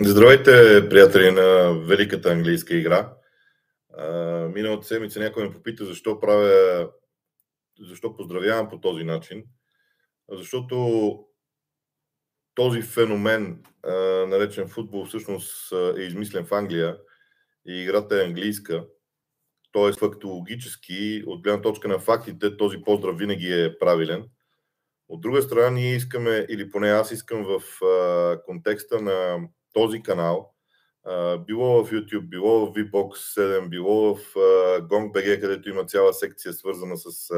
Здравейте, приятели на великата английска игра. Миналата седмица някой ме попита защо правя, защо поздравявам по този начин. Защото този феномен, наречен футбол, всъщност е измислен в Англия и играта е английска. Т.е. фактологически, от гледна точка на фактите, този поздрав винаги е правилен. От друга страна, ние искаме, или поне аз искам в контекста на този канал, било в YouTube, било в VBOX 7, било в GongBG, където има цяла секция свързана с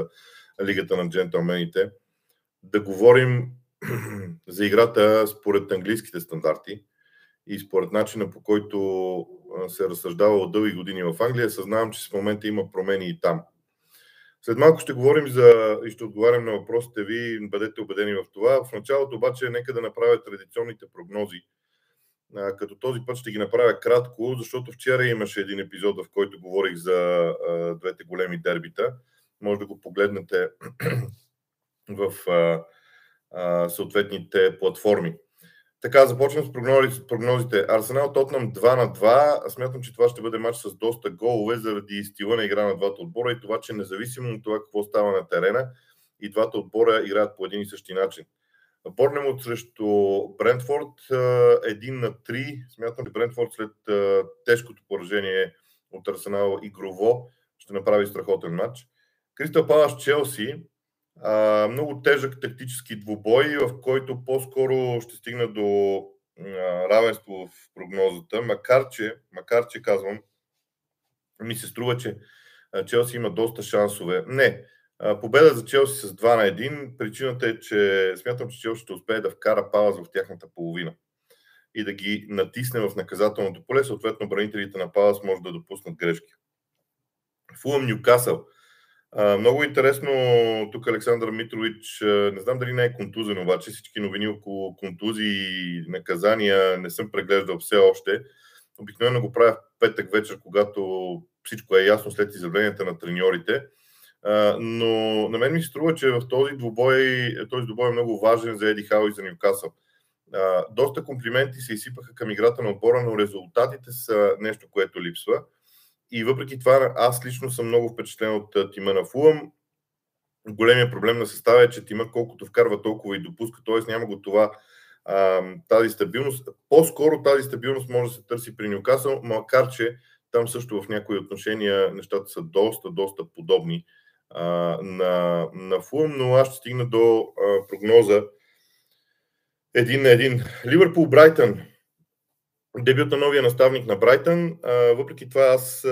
Лигата на джентълмените, да говорим за играта според английските стандарти и според начина по който се разсъждава от дълги години в Англия. Съзнавам, че в момента има промени и там. След малко ще говорим за и ще отговарям на въпросите ви, бъдете убедени в това. В началото обаче нека да направя традиционните прогнози като този път ще ги направя кратко, защото вчера имаше един епизод, в който говорих за двете големи дербита. Може да го погледнете в съответните платформи. Така, започвам с прогнозите. Арсенал Тотнам 2 на 2. Смятам, че това ще бъде матч с доста голове заради стила на игра на двата отбора и това, че независимо от това какво става на терена, и двата отбора играят по един и същи начин. Борнемот срещу Брентфорд 1 на 3. Смятам, че Брентфорд след тежкото поражение от Арсенал игрово ще направи страхотен матч. Кристал Палас Челси много тежък тактически двубой, в който по-скоро ще стигна до равенство в прогнозата, макар че, макар че казвам, ми се струва, че Челси има доста шансове. Не, Победа за Челси с 2 на 1. Причината е, че смятам, че Челси ще успее да вкара Палас в тяхната половина и да ги натисне в наказателното поле. Съответно, бранителите на Палас може да допуснат грешки. Фулъм Ньюкасъл. Много интересно тук Александър Митрович, не знам дали не е контузен, обаче всички новини около контузии и наказания не съм преглеждал все още. Обикновено го правя в петък вечер, когато всичко е ясно след изявленията на треньорите но на мен ми се струва, че в този двубой, този двубой е много важен за Еди Хау и за Ньюкасъл. Доста комплименти се изсипаха към играта на отбора, но резултатите са нещо, което липсва. И въпреки това, аз лично съм много впечатлен от тима на Фулъм. Големия проблем на състава е, че тима колкото вкарва толкова и допуска, т.е. няма го това тази стабилност. По-скоро тази стабилност може да се търси при Ньюкасъл, макар че там също в някои отношения нещата са доста, доста подобни на, на Фулм, но аз ще стигна до а, прогноза един на един. Ливърпул Брайтън. Дебют на новия наставник на Брайтън. А, въпреки това аз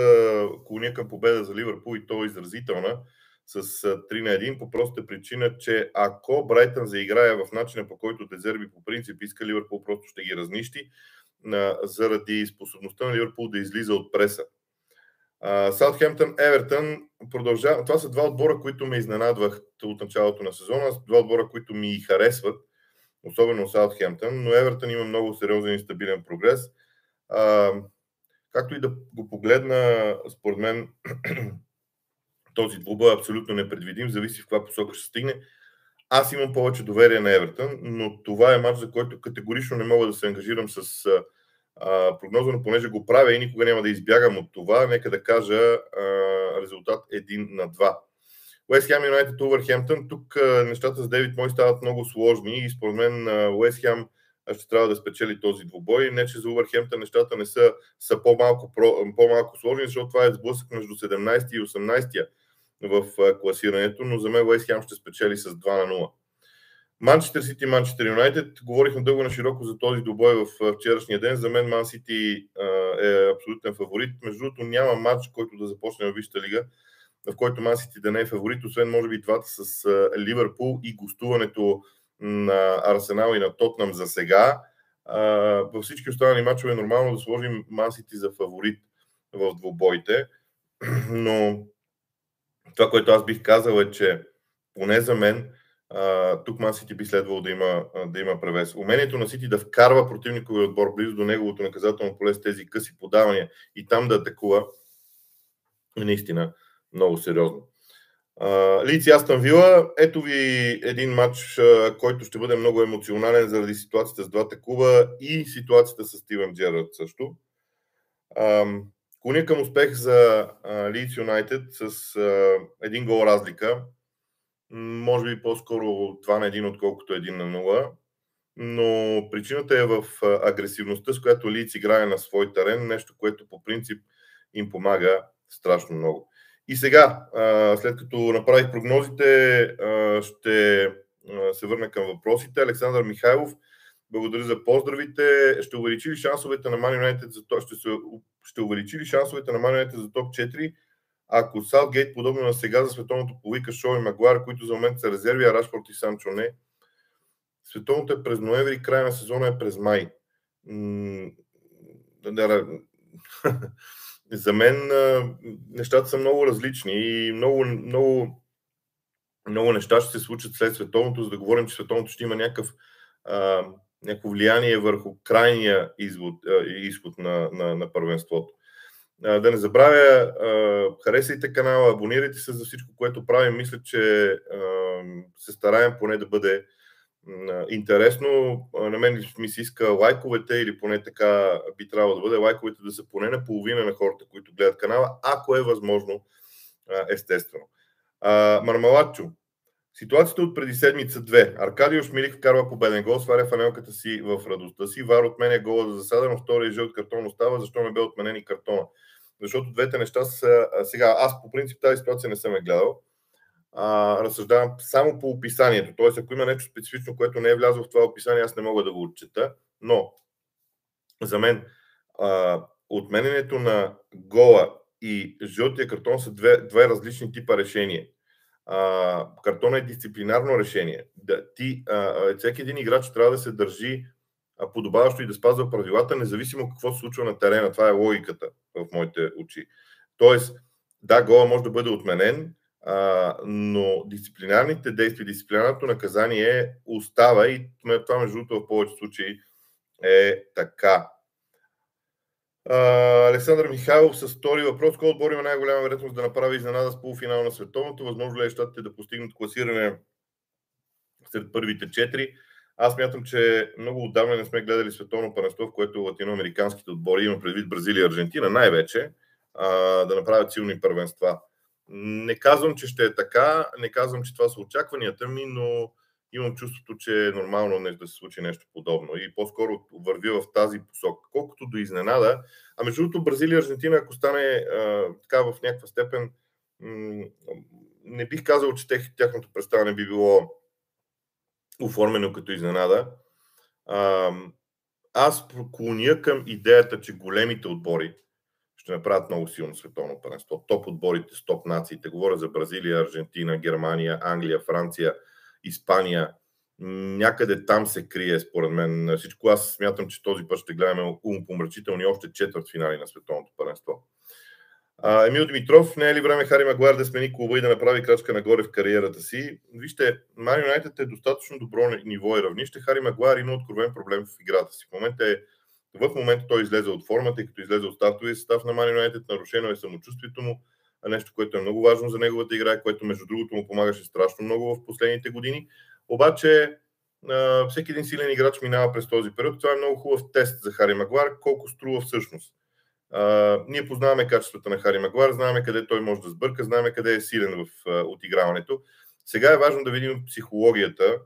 клоня към победа за Ливърпул и то е изразителна с 3 на 1 по простата причина, че ако Брайтън заиграе в начина по който Дезерби по принцип иска, Ливърпул просто ще ги разнищи а, заради способността на Ливърпул да излиза от преса. Саутхемптън, Евертън продължава. Това са два отбора, които ме изненадвах от началото на сезона. Два отбора, които ми харесват, особено Саутхемптън, но Евертън има много сериозен и стабилен прогрес. А, както и да го погледна, според мен този двубой е абсолютно непредвидим, зависи в каква посока ще стигне. Аз имам повече доверие на Евертън, но това е матч, за който категорично не мога да се ангажирам с прогнозно, понеже го правя и никога няма да избягам от това, нека да кажа а, резултат 1 на 2. Уест Хем Юнайтед Увърхемптън. Тук а, нещата с Дейвид Мой стават много сложни и според мен Уест Хем ще трябва да спечели този двубой. Не, че за Увърхемптън нещата не са, са по-малко, по-малко сложни, защото това е сблъсък между 17 и 18 в класирането, но за мен Уест Хем ще спечели с 2 на 0. Манчестър Сити и Манчестър Юнайтед. Говорихме дълго на широко за този добой в вчерашния ден. За мен Ман Сити е абсолютен фаворит. Между другото няма матч, който да започне в Висшата лига, в който Ман Сити да не е фаворит, освен може би двата с Ливърпул и гостуването на Арсенал и на Тотнам за сега. Във всички останали матчове е нормално да сложим Ман Сити за фаворит в двубоите, но това, което аз бих казал е, че поне за мен тук Ман Сити би следвало да има, да има превес. Умението на Сити да вкарва противникови отбор близо до неговото наказателно поле с тези къси подавания и там да атакува е наистина много сериозно. Лици Астан Вила, ето ви един матч, който ще бъде много емоционален заради ситуацията с двата клуба и ситуацията с Стивен Джерард също. Коня към успех за Лиц Юнайтед с един гол разлика. Може би по-скоро 2 на 1, отколкото 1 на 0. Но причината е в агресивността, с която Лиц играе на свой терен, нещо, което по принцип им помага страшно много. И сега, след като направих прогнозите, ще се върна към въпросите. Александър Михайлов, благодаря за поздравите. Ще увеличи ли шансовете на Man United за топ, ще, се, ще увеличи ли шансовете на Man United за топ 4, ако Саутгейт, подобно на сега за световното повика Шоу и Магуар, които за момент са резерви, а Рашфорд и Санчо не. Световното е през ноември, края на сезона е през май. за мен нещата са много различни и много, много, много неща ще се случат след световното, за да говорим, че световното ще има някакъв, някакво влияние върху крайния извод, изход на, на, на първенството. Да не забравя, харесайте канала, абонирайте се за всичко, което правим. Мисля, че се стараем поне да бъде интересно. На мен ми се иска лайковете или поне така би трябвало да бъде лайковете да са поне на половина на хората, които гледат канала, ако е възможно, естествено. Мармалачо. Ситуацията от преди седмица 2. Аркадио Шмилик вкарва победен гол, сваря фанелката си в радостта си. Вар отменя гола за засада, но втория жълт картон остава. Защо не бе отменен и картона? Защото двете неща са... Сега, аз по принцип тази ситуация не съм е гледал а, разсъждавам само по описанието. Тоест, ако има нещо специфично, което не е влязло в това описание, аз не мога да го отчета. Но за мен а, отмененето на гола и жълтия картон са две, две различни типа решения. А, картон е дисциплинарно решение. Да, ти, а, всеки един играч трябва да се държи подобаващо и да спазва правилата, независимо какво се случва на терена. Това е логиката в моите очи. Тоест, да, гола може да бъде отменен, а, но дисциплинарните действия, дисциплинарното наказание остава и това, между другото, в повече случаи е така. Александър Михайлов с втори въпрос. Кой отбор има най-голяма вероятност да направи изненада с полуфинал на световното? Възможно ли е щатите да постигнат класиране сред първите четири? Аз мятам, че много отдавна не сме гледали световно първенство, в което латиноамериканските отбори, има предвид Бразилия и Аржентина най-вече, да направят силни първенства. Не казвам, че ще е така, не казвам, че това са очакванията ми, но имам чувството, че е нормално нещо да се случи нещо подобно и по-скоро върви в тази посока. Колкото до изненада, а между другото Бразилия и Аржентина, ако стане а, така в някаква степен, м- не бих казал, че тех, тяхното представяне би било оформено като изненада. А, аз проклоня към идеята, че големите отбори, ще направят много силно световно първенство. Топ отборите с топ нациите. Говоря за Бразилия, Аржентина, Германия, Англия, Франция, Испания. Някъде там се крие, според мен. Всичко аз смятам, че този път ще гледаме умопомрачителни още четвърт финали на световното първенство. Емил Димитров, не е ли време Хари Магуар да смени клуба и да направи крачка нагоре в кариерата си? Вижте, Ман Юнайтед е достатъчно добро ниво и равнище. Хари Магуар има откровен проблем в играта си. В момента е в момента той излезе от формата и като излезе от стартовия състав на Man United, нарушено е самочувствието му, нещо, което е много важно за неговата игра, което между другото му помагаше страшно много в последните години. Обаче всеки един силен играч минава през този период. Това е много хубав тест за Хари Магуар, колко струва всъщност. Ние познаваме качествата на Хари Магуар, знаем къде той може да сбърка, знаем къде е силен в uh, отиграването. Сега е важно да видим психологията,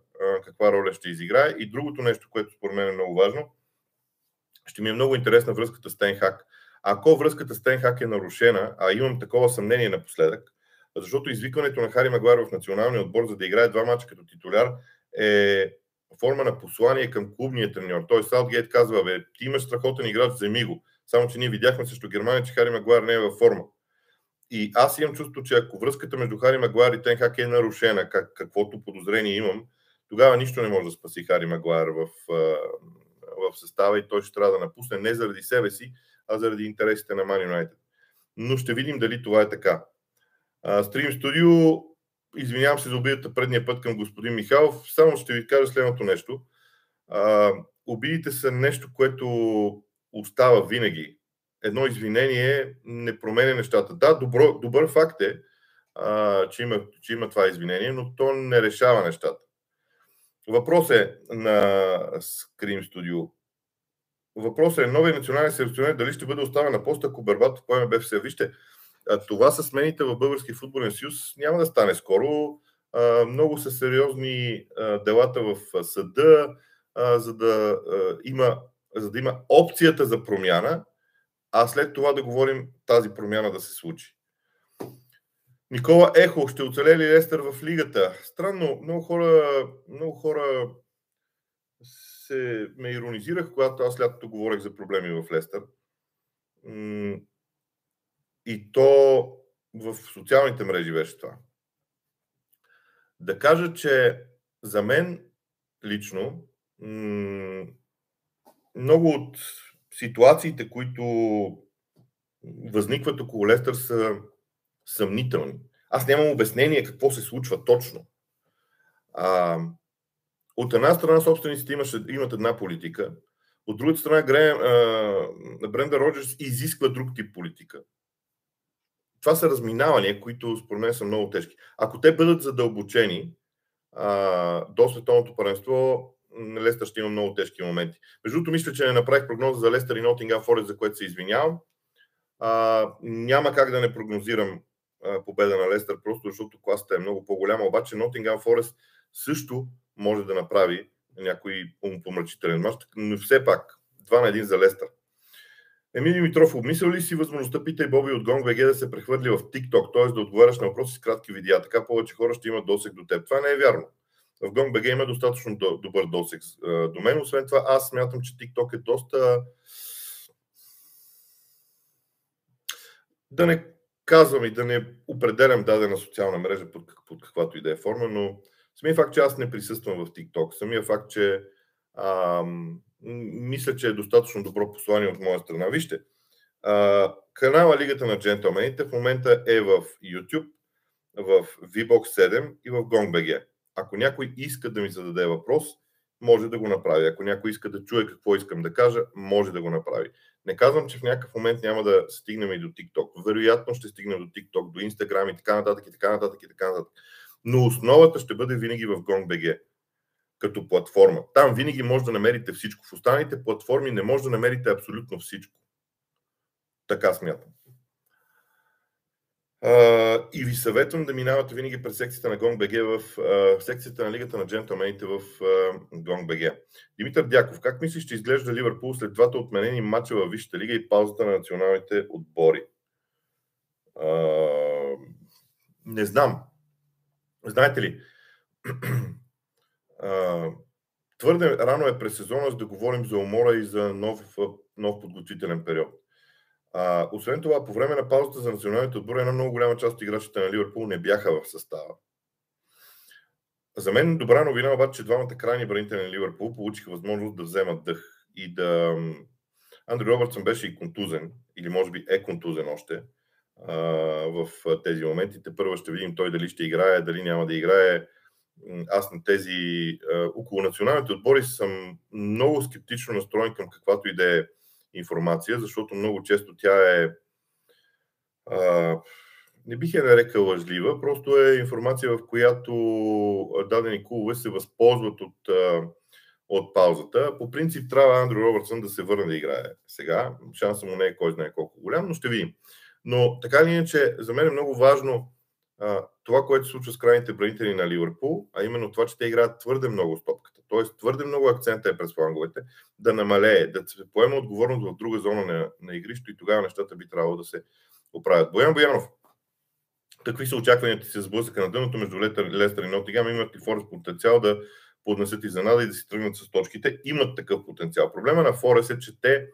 каква роля ще изиграе. И другото нещо, което според мен е много важно, ще ми е много интересна връзката с Тенхак. Ако връзката с Тенхак е нарушена, а имам такова съмнение напоследък, защото извикването на Хари Магуар в националния отбор, за да играе два мача като титуляр, е форма на послание към клубния треньор. Той Саутгейт казва, бе, ти имаш страхотен играч, вземи го. Само, че ние видяхме също Германия, че Хари Магуар не е във форма. И аз имам чувство, че ако връзката между Хари Магуар и Тенхак е нарушена, как, каквото подозрение имам, тогава нищо не може да спаси Хари Магуар в, в състава и той ще трябва да напусне не заради себе си, а заради интересите на Man United. Но ще видим дали това е така. Стрим студио, извинявам се за обидата предния път към господин Михайлов, само ще ви кажа следното нещо. обидите са нещо, което остава винаги. Едно извинение не променя нещата. Да, добро, добър факт е, а, че, има, че има това извинение, но то не решава нещата. Въпрос е на Scream Studio. Въпросът е новия национален селекционер дали ще бъде оставен на поста, ако Барбатов поеме БФС. Вижте, това с смените в Български футболен съюз няма да стане скоро. Много са сериозни делата в съда, за да има, за да има опцията за промяна, а след това да говорим тази промяна да се случи. Никола Ехо, ще оцеле ли Лестър в лигата? Странно, много хора, много хора се ме иронизирах, когато аз лятото говорех за проблеми в Лестър. И то в социалните мрежи беше това. Да кажа, че за мен лично много от ситуациите, които възникват около Лестър са съмнителни. Аз нямам обяснение какво се случва точно. А, от една страна собствениците имаше, имат една политика, от другата страна Греем, а, Бренда Роджерс изисква друг тип политика. Това са разминавания, които според мен са много тежки. Ако те бъдат задълбочени а, до световното паренство, Лестър ще има много тежки моменти. Между другото, мисля, че не направих прогноза за Лестър и Нотингам Форест, за което се извинявам. А, няма как да не прогнозирам победа на Лестър, просто защото класата е много по-голяма. Обаче Нотингам Форест също може да направи някой умопомрачителен мач, но все пак 2 на 1 за Лестър. Емили Димитров, обмислял ли си възможността Питай Боби от GongVG да се прехвърли в TikTok, т.е. да отговаряш на въпроси с кратки видеа, така повече хора ще имат досег до теб. Това не е вярно. В GongBG има достатъчно добър досег до мен. Освен това, аз смятам, че TikTok е доста... Да не казвам и да не определям дадена социална мрежа под, под каквато и да е форма, но самия факт, че аз не присъствам в TikTok, самия факт, че ам, мисля, че е достатъчно добро послание от моя страна. Вижте, а, канала Лигата на джентълмените в момента е в YouTube, в VBOX 7 и в GongBG. Ако някой иска да ми зададе въпрос, може да го направи. Ако някой иска да чуе какво искам да кажа, може да го направи. Не казвам, че в някакъв момент няма да стигнем и до TikTok. Вероятно ще стигнем до TikTok, до Instagram и така нататък и така нататък и така нататък. Но основата ще бъде винаги в GongBG като платформа. Там винаги може да намерите всичко. В останалите платформи не може да намерите абсолютно всичко. Така смятам. Uh, и ви съветвам да минавате винаги през секцията на GongBG в uh, секцията на Лигата на джентълмените в uh, GongBG. Димитър Дяков, как мислиш, ще изглежда Ливърпул след двата отменени матча във Висшата лига и паузата на националните отбори? Не знам. Знаете ли, твърде рано е през сезона, за да говорим за умора и за нов, нов подготвителен период. А, освен това, по време на паузата за националните отбори, една много голяма част от играчите на Ливърпул не бяха в състава. За мен добра новина обаче, че двамата крайни бранители на Ливърпул получиха възможност да вземат дъх и да... Андрю Робъртсън беше и контузен, или може би е контузен още в тези моменти. Те първо ще видим той дали ще играе, дали няма да играе. Аз на тези около националните отбори съм много скептично настроен към каквато и да е информация, защото много често тя е не бих я нарекал лъжлива, просто е информация, в която дадени клубове се възползват от, от паузата. По принцип трябва Андрю Робъртсън да се върне да играе сега. Шансът му не е кой знае колко голям, но ще видим. Но така ли иначе, за мен е много важно а, това, което се случва с крайните бранители на Ливърпул, а именно това, че те играят твърде много стопката. Тоест, твърде много акцента е през фланговете, да намалее, да се поема отговорност в друга зона на, на игрището и тогава нещата би трябвало да се оправят. Боян Боянов, какви са очакванията си за сблъсъка на дъното между Лестър и Нотигам? Имат ли Форест потенциал да поднесат изненада и да си тръгнат с точките? Имат такъв потенциал. Проблема на Форест е, че те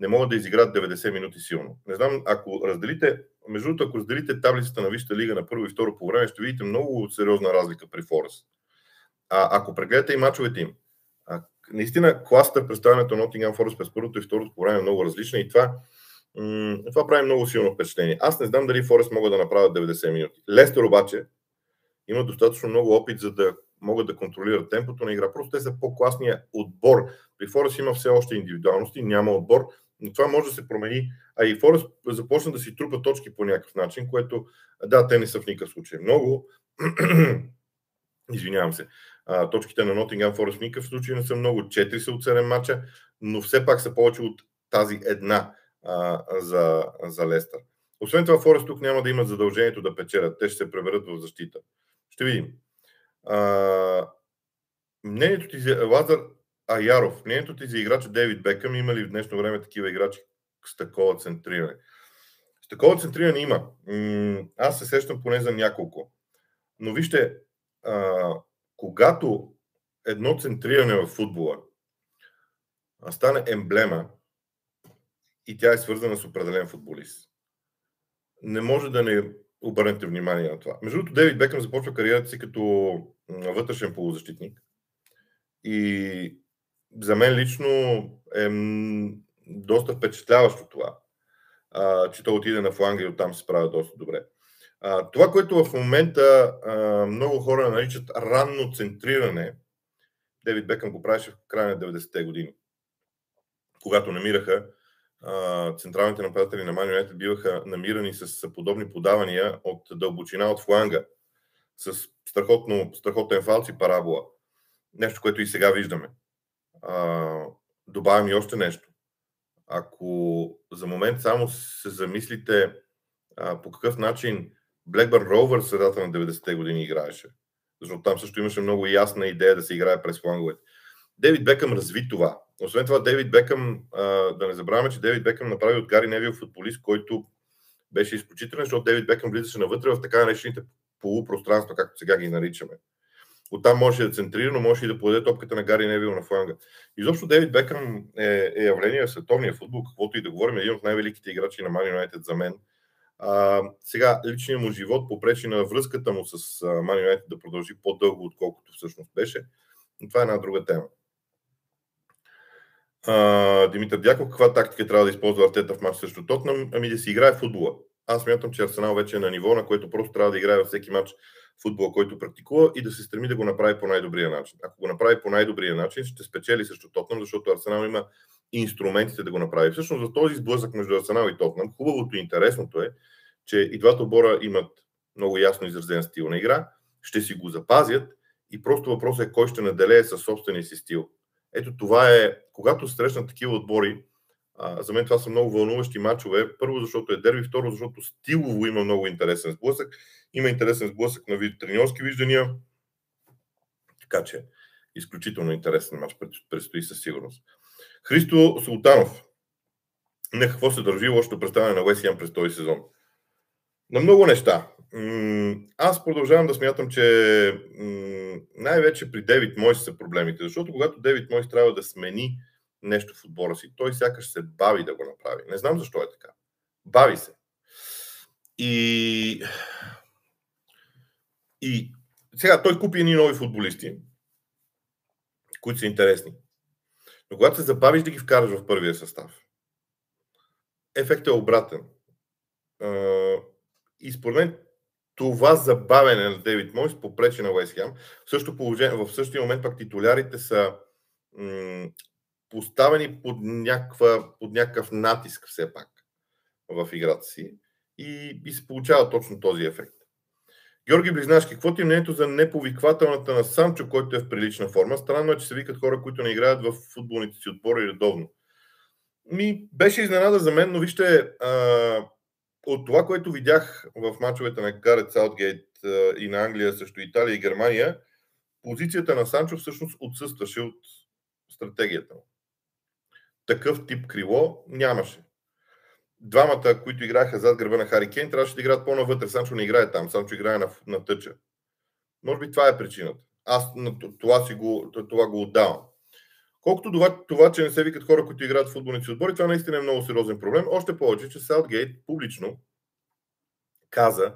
не могат да изиграят 90 минути силно. Не знам, ако разделите, между другото, ако разделите таблицата на Висшата лига на първо и второ по време, ще видите много сериозна разлика при Форест. А ако прегледате и мачовете им, а, наистина класата, представянето на Nottingham Forest през първото и второто по време е много различна и това, м- това прави много силно впечатление. Аз не знам дали Форест могат да направят 90 минути. Лестер обаче има достатъчно много опит, за да могат да контролират темпото на игра. Просто те са по-класния отбор. При Форест има все още индивидуалности, няма отбор, Но това може да се промени. А и Форест започна да си трупа точки по някакъв начин, което, да, те не са в никакъв случай много. Извинявам се. А, точките на Nottingham Forest в никакъв случай не са много. 4 са от 7 мача, но все пак са повече от тази една а, за, за Лестър. Освен това, Форест тук няма да имат задължението да печелят. Те ще се преведат в защита. Ще видим. А, мнението ти за Лазар Аяров, мнението ти за играча Дейвид Бекъм, има ли в днешно време такива играчи с такова центриране? С такова центриране има. Аз се сещам поне за няколко. Но вижте, а, когато едно центриране в футбола стане емблема и тя е свързана с определен футболист, не може да не обърнете внимание на това. Между другото, Дейвид Бекъм започва кариерата си като вътрешен полузащитник. И за мен лично е доста впечатляващо това, а, че той отиде на фланга и оттам се справя доста добре. А, това, което в момента а, много хора наричат ранно центриране, Девид Бекъм го правеше в края на 90-те години, когато намираха централните нападатели на United биваха намирани с подобни подавания от дълбочина от фланга, с страхотно, страхотен фалц и парабола. Нещо, което и сега виждаме. А, добавям и още нещо. Ако за момент само се замислите а, по какъв начин Blackburn Rovers средата на 90-те години играеше, защото там също имаше много ясна идея да се играе през фланговете. Девид Бекъм разви това. Освен това, Дейвид Бекъм, да не забравяме, че Дейвид Бекъм направи от Гари Невил футболист, който беше изключителен, защото Дейвид Бекъм влизаше навътре в така наречените полупространства, както сега ги наричаме. Оттам може да центрира, но може и да подаде топката на Гари Невил на фланга. Изобщо Дейвид Бекъм е, е явление в световния футбол, каквото и да говорим, един от най-великите играчи на Man United за мен. А, сега, личният му живот попречи на връзката му с Man United да продължи по-дълго, отколкото всъщност беше. Но това е една друга тема. А, Димитър Дяков, каква тактика трябва да използва Артета в матч срещу Тотнам? Ами да си играе футбола. Аз смятам, че Арсенал вече е на ниво, на което просто трябва да играе във всеки матч футбола, който практикува и да се стреми да го направи по най-добрия начин. Ако го направи по най-добрия начин, ще спечели срещу Тотнам, защото Арсенал има инструментите да го направи. Всъщност за този сблъсък между Арсенал и Тотнам, хубавото и интересното е, че и двата отбора имат много ясно изразен стил на игра, ще си го запазят и просто въпросът е кой ще наделее със собствения си стил. Ето това е, когато срещнат такива отбори, за мен това са много вълнуващи матчове. Първо, защото е дерби, второ, защото стилово има много интересен сблъсък. Има интересен сблъсък на вид треньорски виждания. Така че, изключително интересен матч предстои със сигурност. Христо Султанов. На какво се държи лошото представяне на Уест през този сезон? На много неща. Аз продължавам да смятам, че най-вече при Девит Мойс са проблемите, защото когато Девит Мойс трябва да смени нещо в отбора си, той сякаш се бави да го направи. Не знам защо е така. Бави се. И, и сега той купи едни нови футболисти, които са интересни. Но когато се забавиш да ги вкараш в първия състав, ефектът е обратен. И според мен това забавене на Дейвид Мойс попречи на Уест. В, в същия момент пак титулярите са поставени под, някаква, под някакъв натиск все пак в играта си и, и се получава точно този ефект. Георги Близнашки, какво ти е мнението за неповиквателната на Санчо, който е в прилична форма? Странно е, че се викат хора, които не играят в футболните си отбори редовно. Ми, беше изненада за мен, но вижте, а, от това, което видях в мачовете на Гарет Саутгейт и на Англия срещу Италия и Германия, позицията на Санчо всъщност отсъстваше от стратегията му. Такъв тип крило нямаше. Двамата, които играха зад гърба на Хари Кейн, трябваше да играят по-навътре. Санчо не играе там, Санчо играе на, на тъча. Може би това е причината. Аз това, си го, това го отдавам. Колкото това, това, че не се викат хора, които играят в футболници отбори, това наистина е много сериозен проблем. Още повече, че Саутгейт публично каза,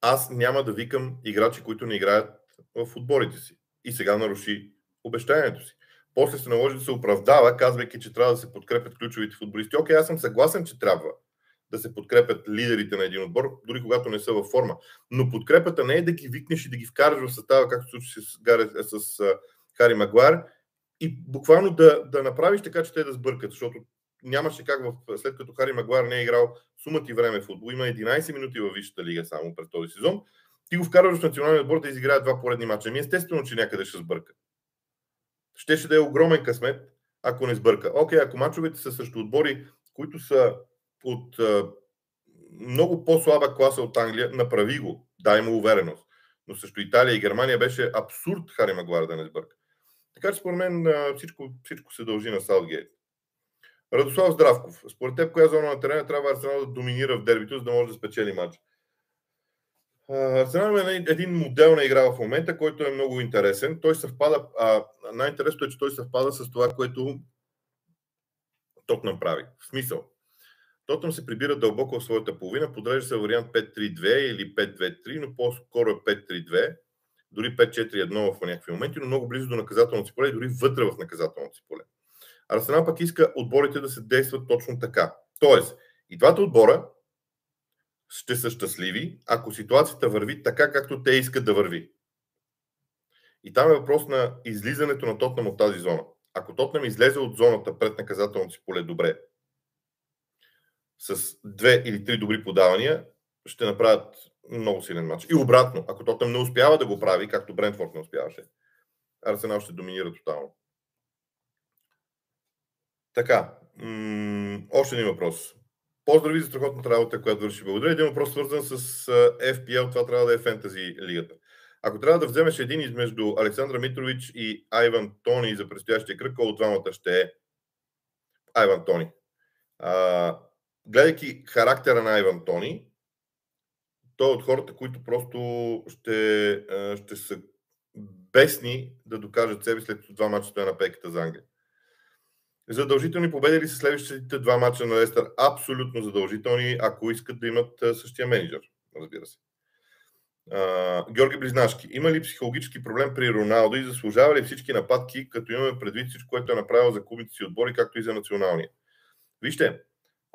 аз няма да викам играчи, които не играят в отборите си. И сега наруши обещанието си. После се наложи да се оправдава, казвайки, че трябва да се подкрепят ключовите футболисти. Окей, аз съм съгласен, че трябва да се подкрепят лидерите на един отбор, дори когато не са във форма. Но подкрепата не е да ги викнеш и да ги вкараш в състава, както случи с, Гаре, с Хари Магуар и буквално да, да направиш така, че те да сбъркат, защото нямаше как, в, след като Хари Магуар не е играл сумата и време в футбол, има 11 минути във Висшата лига само през този сезон, ти го вкарваш в националния отбор да изиграе два поредни мача. Ми естествено, че някъде ще сбърка. Щеше да е огромен късмет, ако не сбърка. Окей, ако мачовете са срещу отбори, които са от а, много по-слаба класа от Англия, направи го. Дай му увереност. Но също Италия и Германия беше абсурд Хари Магуар да не сбърка. Така че според мен всичко, всичко се дължи на Саутгейт. Радослав Здравков. Според теб, коя зона на терена трябва Арсенал да доминира в дербито, за да може да спечели матч? Арсенал е един модел на игра в момента, който е много интересен. Той съвпада, а, най-интересното е, че той съвпада с това, което Тотнам прави. В смисъл. Тотнам се прибира дълбоко в своята половина, подрежда се вариант 5-3-2 или 5-2-3, но по-скоро е 5-3-2, дори 5-4-1 в някакви моменти, но много близо до наказателното си поле и дори вътре в наказателното си поле. Арсенал пък иска отборите да се действат точно така. Тоест, и двата отбора ще са щастливи, ако ситуацията върви така, както те искат да върви. И там е въпрос на излизането на Тотнам от тази зона. Ако Тотнам излезе от зоната пред наказателното си поле добре, с две или три добри подавания, ще направят много силен матч. И обратно, ако Тотнам не успява да го прави, както Брентфорд не успяваше, Арсенал ще доминира тотално. Така, м- още един въпрос. Поздрави за страхотната работа, която върши. Благодаря. Един въпрос свързан с FPL, това трябва да е фентази лигата. Ако трябва да вземеш един измежду Александра Митрович и Айван Тони за предстоящия кръг, кой от двамата ще е Айван Тони? А, гледайки характера на Айван Тони, той е от хората, които просто ще, ще са бесни да докажат себе след два мача на пеката за Англия. Задължителни победи ли са следващите два мача на Лестър? Абсолютно задължителни, ако искат да имат същия менеджер, разбира се. Uh, Георги Близнашки. Има ли психологически проблем при Роналдо и заслужава ли всички нападки, като имаме предвид всичко, което е направил за клубите си отбори, както и за националния? Вижте,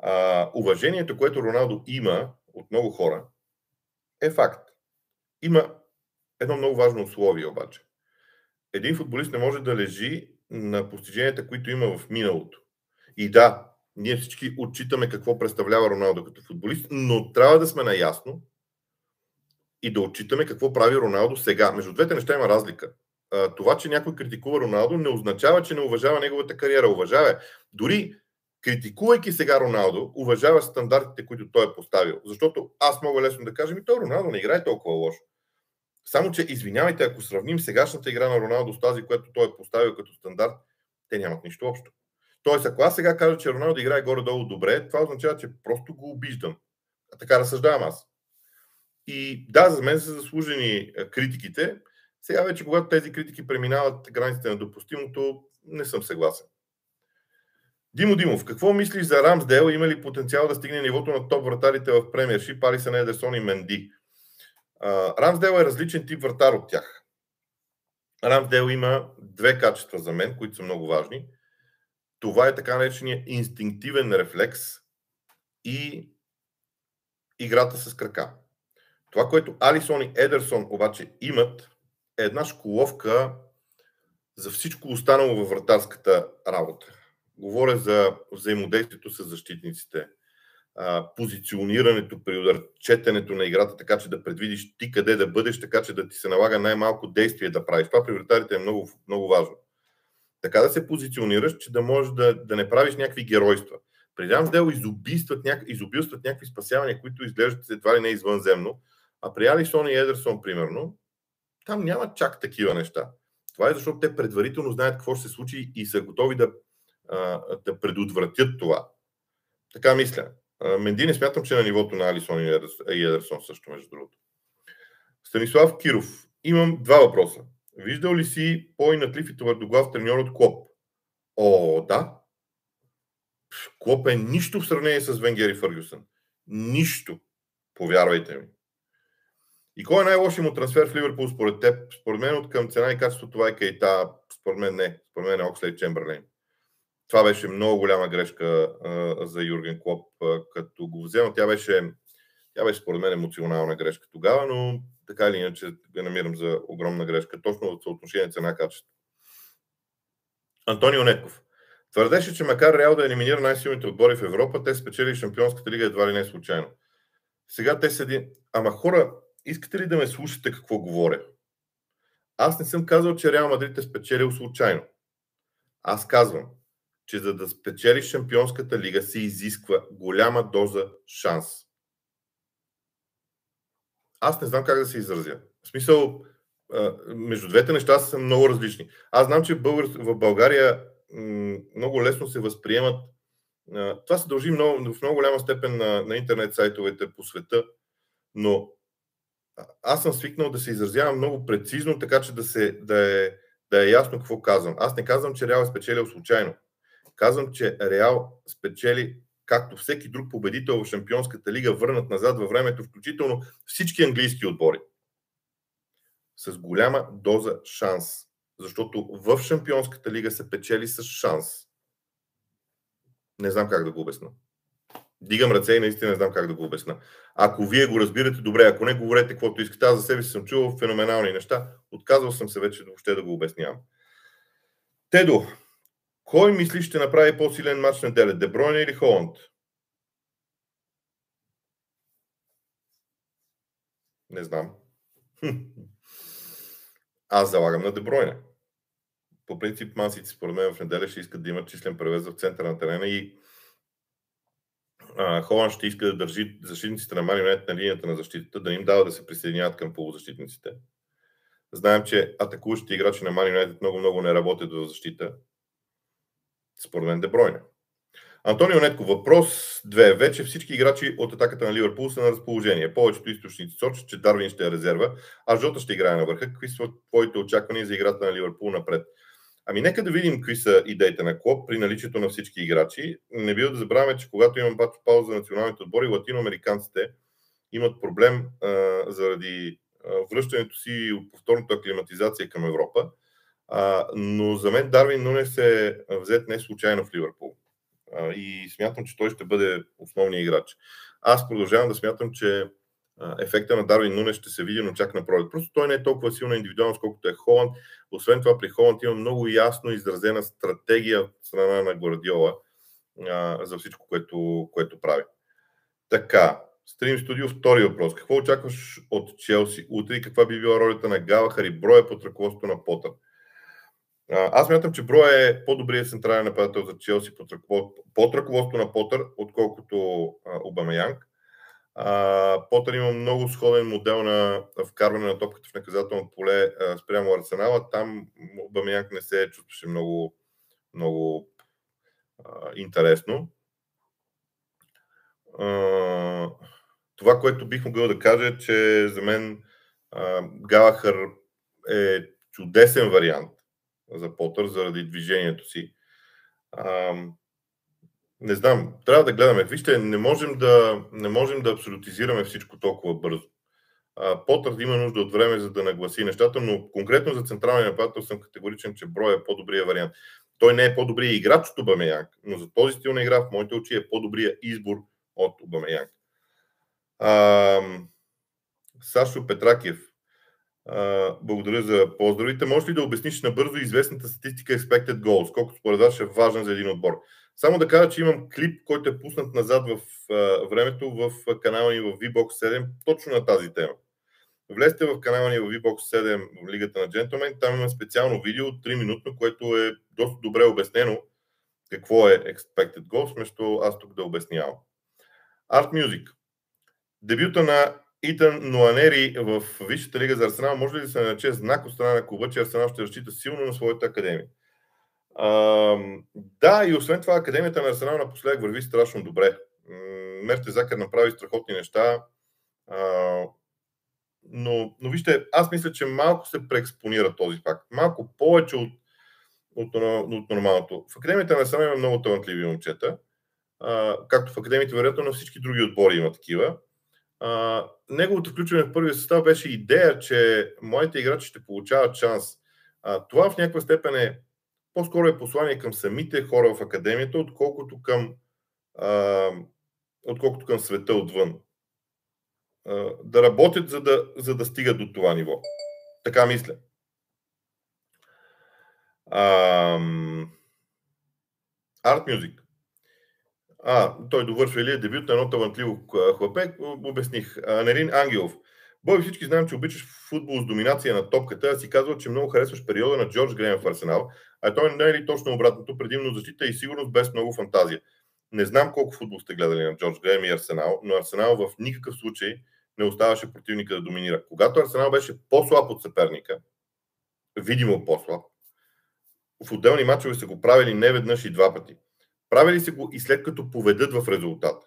uh, уважението, което Роналдо има от много хора, е факт. Има едно много важно условие обаче. Един футболист не може да лежи на постиженията, които има в миналото. И да, ние всички отчитаме какво представлява Роналдо като футболист, но трябва да сме наясно и да отчитаме какво прави Роналдо сега. Между двете неща има разлика. Това, че някой критикува Роналдо, не означава, че не уважава неговата кариера. Уважава. Дори критикувайки сега Роналдо, уважава стандартите, които той е поставил. Защото аз мога лесно да кажа, ми той Роналдо не играе толкова лошо. Само, че извинявайте, ако сравним сегашната игра на Роналдо с тази, която той е поставил като стандарт, те нямат нищо общо. Тоест, ако аз сега кажа, че Роналдо играе горе-долу добре, това означава, че просто го обиждам. А така разсъждавам аз. И да, за мен са заслужени критиките. Сега вече, когато тези критики преминават границите на допустимото, не съм съгласен. Димо Димов, какво мислиш за Рамсдел? Има ли потенциал да стигне нивото на топ вратарите в премиершип, Алисън Едерсон и Менди? Рамсдел е различен тип вратар от тях. Рамсдел има две качества за мен, които са много важни. Това е така наречения инстинктивен рефлекс и играта с крака. Това, което Алисон и Едерсон обаче имат, е една школовка за всичко останало във вратарската работа. Говоря за взаимодействието с защитниците, позиционирането при четенето на играта, така че да предвидиш ти къде да бъдеш, така че да ти се налага най-малко действие да правиш. Това при вратарите е много, много важно. Така да се позиционираш, че да можеш да, да не правиш някакви геройства. При Рамсдел изобилстват, няк... изобилстват някакви спасявания, които изглеждат едва ли не извънземно, а при Алисон и Едерсон, примерно, там няма чак такива неща. Това е защото те предварително знаят какво ще се случи и са готови да, да предотвратят това. Така мисля. Менди не смятам, че е на нивото на Алисон и Едерсон също, между другото. Станислав Киров. Имам два въпроса. Виждал ли си по-инатлив и твърдоглав треньор от Клоп? О, да. Клоп е нищо в сравнение с Венгер и Фъргюсън. Нищо. Повярвайте ми. И кой е най-лошият му трансфер в Ливърпул според теб? Според мен от към цена и качество това е Кейта. Според мен не. Според мен е Окслей Чемберлейн. Това беше много голяма грешка а, за Юрген Клоп, а, като го взема. Тя беше, тя беше според мен емоционална грешка тогава, но така или иначе я намирам за огромна грешка, точно от съотношение цена-качество. Антонио Нетков. Твърдеше, че макар Реал да елиминира най-силните отбори в Европа, те спечели Шампионската лига едва ли не случайно. Сега те седи. Ама хора, искате ли да ме слушате какво говоря? Аз не съм казал, че Реал Мадрид е спечелил случайно. Аз казвам, че за да спечелиш Шампионската лига се изисква голяма доза шанс. Аз не знам как да се изразя. В смисъл, между двете неща са много различни. Аз знам, че в България много лесно се възприемат. Това се дължи в много голяма степен на, на интернет сайтовете по света, но аз съм свикнал да се изразявам много прецизно, така че да, се, да, е, да е ясно какво казвам. Аз не казвам, че Реал е спечелил случайно. Казвам, че Реал спечели както всеки друг победител в Шампионската лига, върнат назад във времето, включително всички английски отбори. С голяма доза шанс. Защото в Шампионската лига се печели с шанс. Не знам как да го обясна. Дигам ръце и наистина не знам как да го обясна. Ако вие го разбирате, добре. Ако не, говорете каквото искате. Аз за себе си съм чувал феноменални неща. Отказвал съм се вече въобще да го обяснявам. Тедо, кой мисли ще направи по-силен матч на Деле? Дебройна или Холанд? Не знам. Аз залагам на Дебройна. По принцип, масите според мен в неделя ще искат да имат числен превес в центъра на терена и Холанд ще иска да държи защитниците на Марионет на линията на защитата, да им дава да се присъединяват към полузащитниците. Знаем, че атакуващите играчи на Марионет много-много не работят в защита. Според мен Дебройне. Антонио Нетко, въпрос 2. Вече всички играчи от атаката на Ливърпул са на разположение. Повечето източници сочат, че Дарвин ще е резерва, а Жота ще играе на върха. Какви са твоите очаквания за играта на Ливърпул напред? Ами нека да видим какви са идеите на Клоп при наличието на всички играчи. Не бива да забравяме, че когато имам пак пауза за националните отбори, латиноамериканците имат проблем а, заради връщането си от повторната аклиматизация към Европа. А, но за мен Дарвин Нунес е взет не случайно в Ливърпул. А, и смятам, че той ще бъде основният играч. Аз продължавам да смятам, че ефекта на Дарвин Нунес ще се види, но чак на пролет. Просто той не е толкова силна индивидуалност, колкото е Холанд. Освен това, при Холанд има много ясно изразена стратегия от страна на Гвардиола а, за всичко, което, което прави. Така, Стрим студио, втори въпрос. Какво очакваш от Челси утре и каква би била ролята на Галахар и Броя под ръководството на Потър? Аз мятам, че Броя е по-добрият централен нападател за Челси под, под ръководството на Потър, отколкото Обамеянг. Потър има много сходен модел на вкарване на топката в наказателно поле спрямо Арсенала. Там Обамеянг не се чувстваше много, много а, интересно. А, това, което бих могъл да кажа е, че за мен а, Галахър е чудесен вариант за Потър заради движението си. А, не знам, трябва да гледаме. Вижте, не можем да, не можем да абсолютизираме всичко толкова бързо. Потър има нужда от време, за да нагласи нещата, но конкретно за централния нападател съм категоричен, че Брой е по-добрия вариант. Той не е по-добрия играч от Обамеянг, но за този стил на игра в моите очи е по-добрия избор от Обамеянг. Сашо Петракев. Благодаря за поздравите. Може ли да обясниш набързо известната статистика Expected Goals, колко според вас е важен за един отбор? Само да кажа, че имам клип, който е пуснат назад в а, времето в канала ни в VBOX 7, точно на тази тема. Влезте в канала ни в VBOX 7 в Лигата на джентлмен, там има специално видео, 3 минутно, което е доста добре обяснено какво е Expected Goals, вместо аз тук да обяснявам. Art Music. Дебюта на Итан Нуанери в Висшата лига за Арсенал може ли да се нарече знак от страна на клуба, че Арсенал ще разчита силно на своята академия? А, да, и освен това, Академията на Арсенал напоследък върви страшно добре. Мерте Закър направи страхотни неща. А, но, но вижте, аз мисля, че малко се преекспонира този факт. Малко повече от, от, от нормалното. В Академията на Арсенал има много талантливи момчета. А, както в Академията, вероятно, на всички други отбори има такива. Неговото включване в първия състав беше идея, че моите играчи ще получават шанс. А, това в някаква степен е по-скоро е послание към самите хора в академията, отколкото към, а, отколкото към света отвън. А, да работят, за да, за да стигат до това ниво. Така мисля. А, Art. А, той довършва или е дебют на едно талантливо хлапе, обясних. Нерин Ангелов. Бой, всички знаем, че обичаш футбол с доминация на топката, а си казвал, че много харесваш периода на Джордж Грейм в Арсенал, а той не е ли точно обратното, предимно защита и сигурност без много фантазия. Не знам колко футбол сте гледали на Джордж Грейм и Арсенал, но Арсенал в никакъв случай не оставаше противника да доминира. Когато Арсенал беше по-слаб от съперника, видимо по-слаб, в отделни матчове са го правили не веднъж и два пъти. Правили се го и след като поведат в резултата.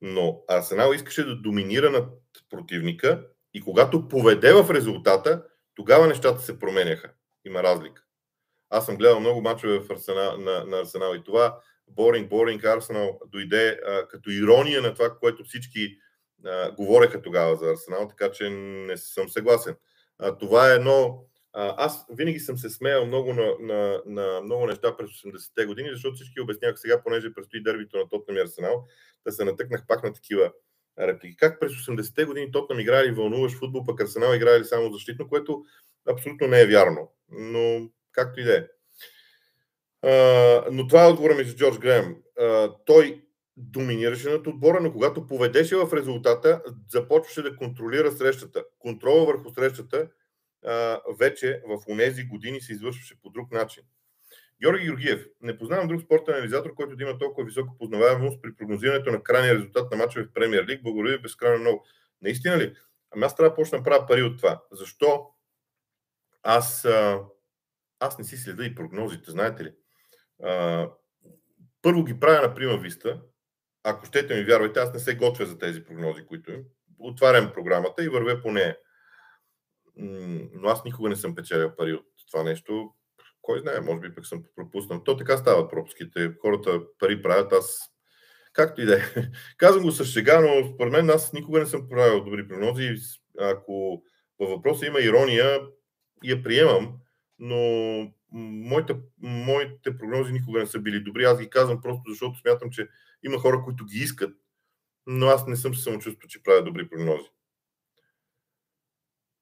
Но Арсенал искаше да доминира над противника и когато поведе в резултата, тогава нещата се променяха. Има разлика. Аз съм гледал много мачове в Арсенал, на, на Арсенал и това Боринг, Боринг, Арсенал дойде а, като ирония на това, което всички а, говореха тогава за Арсенал, така че не съм съгласен. А, това е едно аз винаги съм се смеял много на, на, на много неща през 80-те години, защото всички обяснявах сега, понеже предстои дербито на Тотнам и Арсенал, да се натъкнах пак на такива реплики. Как през 80-те години Тотнам играли вълнуваш футбол, пък Арсенал играли само защитно, което абсолютно не е вярно. Но както и да е. Но това е отговора ми за Джордж Грем. Той доминираше над отбора, но когато поведеше в резултата, започваше да контролира срещата. Контрола върху срещата вече в онези години се извършваше по друг начин. Георги Георгиев. Не познавам друг спортен анализатор, който да има толкова висока познаваемост при прогнозирането на крайния резултат на мачове в Премьер Лиг. Благодаря ви безкрайно много. Наистина ли? Ами аз трябва да почна правя пари от това. Защо? Аз, аз не си следа и прогнозите, знаете ли. Първо ги правя на прима виста. Ако щете ми вярвайте, аз не се готвя за тези прогнози, които им. Отварям програмата и вървя по нея но аз никога не съм печелил пари от това нещо. Кой знае, може би пък съм пропуснал. То така стават пропуските. Хората пари правят, аз както и да е. Казвам го с шега, но според мен аз никога не съм правил добри прогнози. Ако във въпроса има ирония, я приемам, но моите, моите прогнози никога не са били добри. Аз ги казвам просто защото смятам, че има хора, които ги искат, но аз не съм се самочувствал, че правя добри прогнози.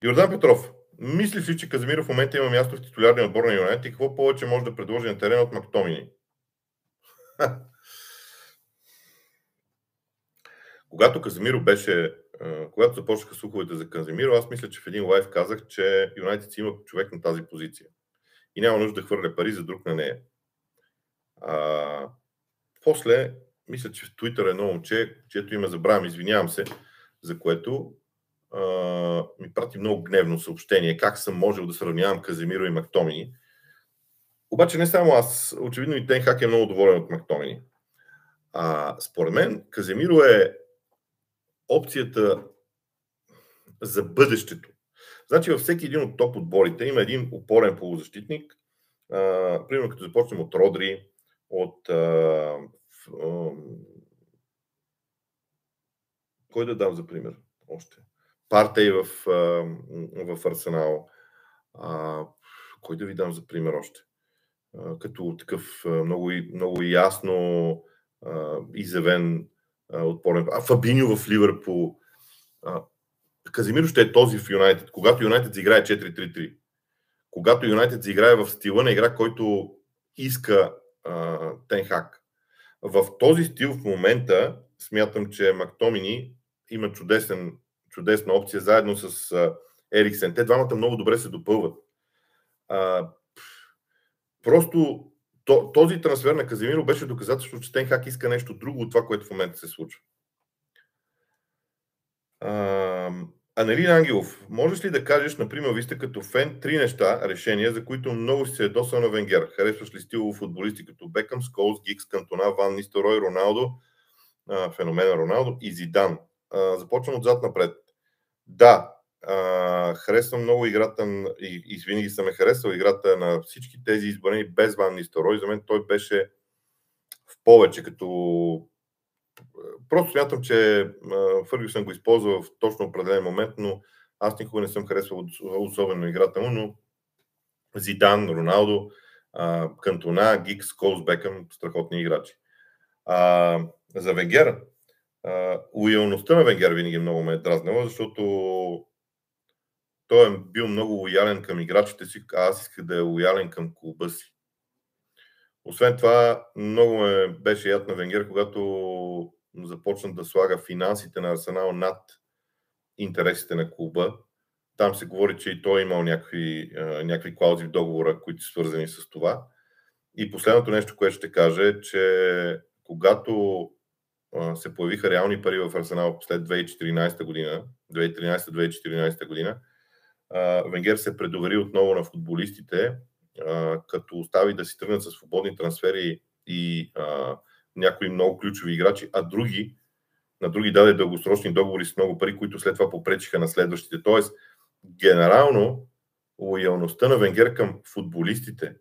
Йордан Петров. Мислиш ли, че Казимиров в момента има място в титулярния отбор на Юнайтед и какво повече може да предложи на терена от Мактомини? Когато Казимиро беше, когато започнаха слуховете за Казимиро, аз мисля, че в един лайв казах, че Юнайтед има човек на тази позиция. И няма нужда да хвърля пари за друг на нея. А, после, мисля, че в Твитър едно момче, чието име забравям, извинявам се, за което ми прати много гневно съобщение как съм можел да сравнявам Каземиро и Мактомини. Обаче не само аз, очевидно и Тенхак е много доволен от Мактомини. А, според мен Каземиро е опцията за бъдещето. Значи във всеки един от топ отборите има един опорен полузащитник. А, примерно като започнем от Родри, от а, а, кой да дам за пример още? Партей в, в Арсенал. А, кой да ви дам за пример още? А, като такъв много, много ясно а, изявен а, отпорен. А Фабиньо в Ливърпул. А, Казимиро ще е този в Юнайтед. Когато Юнайтед заиграе 4-3-3. Когато Юнайтед заиграе в стила на игра, който иска Тенхак. В този стил в момента смятам, че Мактомини има чудесен чудесна опция, заедно с Ериксен. Те двамата много добре се допълват. А, просто то, този трансфер на Казимиро беше доказателство, че Тенхак иска нещо друго от това, което в момента се случва. А, Анелин Ангелов, можеш ли да кажеш, например, ви сте като фен три неща, решения, за които много си се ядосал на Венгер? Харесваш ли стилово футболисти като Бекъм, Сколс, Гикс, Кантона, Ван Нисторой, Роналдо, феномена Роналдо и Зидан? започвам отзад напред. Да, а, харесвам много играта и, и винаги съм е харесал играта на всички тези избрани без Ван Нисторой. За мен той беше в повече, като просто смятам, че Фъргюсън го използва в точно определен момент, но аз никога не съм харесвал особено играта му, но Зидан, Роналдо, Кантона, Гикс, Колс, Бекъм, страхотни играчи. А, за Венгер, лоялността на Венгер винаги много ме е дразнала, защото той е бил много лоялен към играчите си, а аз исках да е лоялен към клуба си. Освен това, много ме беше яд на Венгер, когато започна да слага финансите на Арсенал над интересите на клуба. Там се говори, че и той е имал някакви, някакви клаузи в договора, които са свързани с това. И последното нещо, което ще кажа е, че когато се появиха реални пари в Арсенал след 2014 година, 2013-2014 година, Венгер се предовери отново на футболистите, като остави да си тръгнат с свободни трансфери и някои много ключови играчи, а други, на други даде дългосрочни договори с много пари, които след това попречиха на следващите. Тоест, генерално, лоялността на Венгер към футболистите,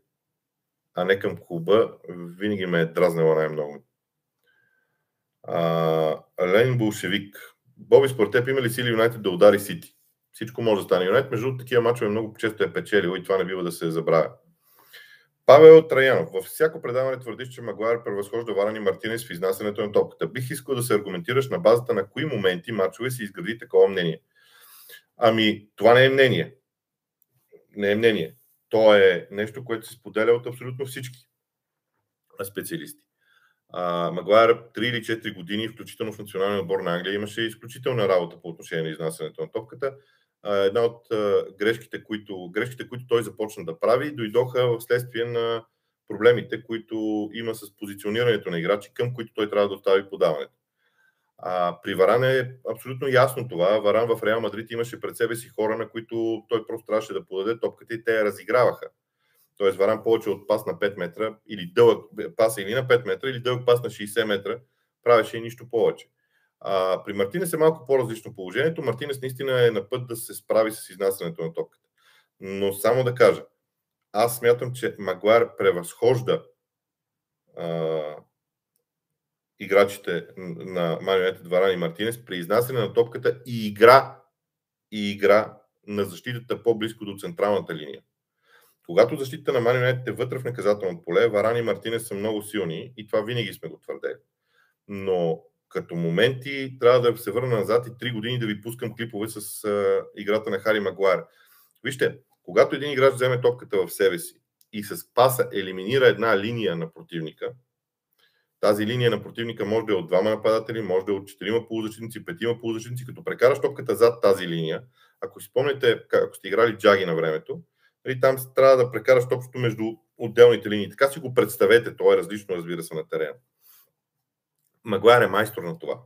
а не към клуба, винаги ме е дразнала най-много. А, Ленин Болшевик. Боби, според теб има ли сили Юнайтед да удари Сити? Всичко може да стане. Юнайтед, между такива мачове много често е печелил и това не бива да се забравя. Павел Траянов. Във всяко предаване твърдиш, че Магуайр превъзхожда Варани Мартинес в изнасянето на топката. Бих искал да се аргументираш на базата на кои моменти мачове си изгради такова мнение. Ами, това не е мнение. Не е мнение. То е нещо, което се споделя от абсолютно всички специалисти. Магуайр 3 или 4 години, включително в националния отбор на Англия, имаше изключителна работа по отношение на изнасянето на топката. Една от грешките, които, грешките, които той започна да прави, дойдоха в следствие на проблемите, които има с позиционирането на играчи, към които той трябва да остави подаването. А, при Варан е абсолютно ясно това. Варан в Реал Мадрид имаше пред себе си хора, на които той просто трябваше да подаде топката и те я разиграваха. Тоест Варан повече от пас на 5 метра или дълъг пас или на 5 метра или дълъг пас на 60 метра правеше и нищо повече. А, при Мартинес е малко по-различно положението. Мартинес наистина е на път да се справи с изнасянето на топката. Но само да кажа, аз смятам, че Магуар превъзхожда а, играчите на Марио Варан и Мартинес при изнасяне на топката и игра, и игра на защитата по-близко до централната линия. Когато защита на Марио е вътре в наказателното поле, Варан и Мартинес са много силни и това винаги сме го твърдели. Но като моменти трябва да се върна назад и 3 години да ви пускам клипове с а, играта на Хари Магуайр. Вижте, когато един играч вземе топката в себе си и с паса елиминира една линия на противника, тази линия на противника може да е от двама нападатели, може да е от четирима полузащитници, петима полузащитници, като прекараш топката зад тази линия, ако си спомняте, ако сте играли джаги на времето, нали, там трябва да прекараш топката между отделните линии. Така си го представете, то е различно, разбира се, на терена. Магуайр е майстор на това.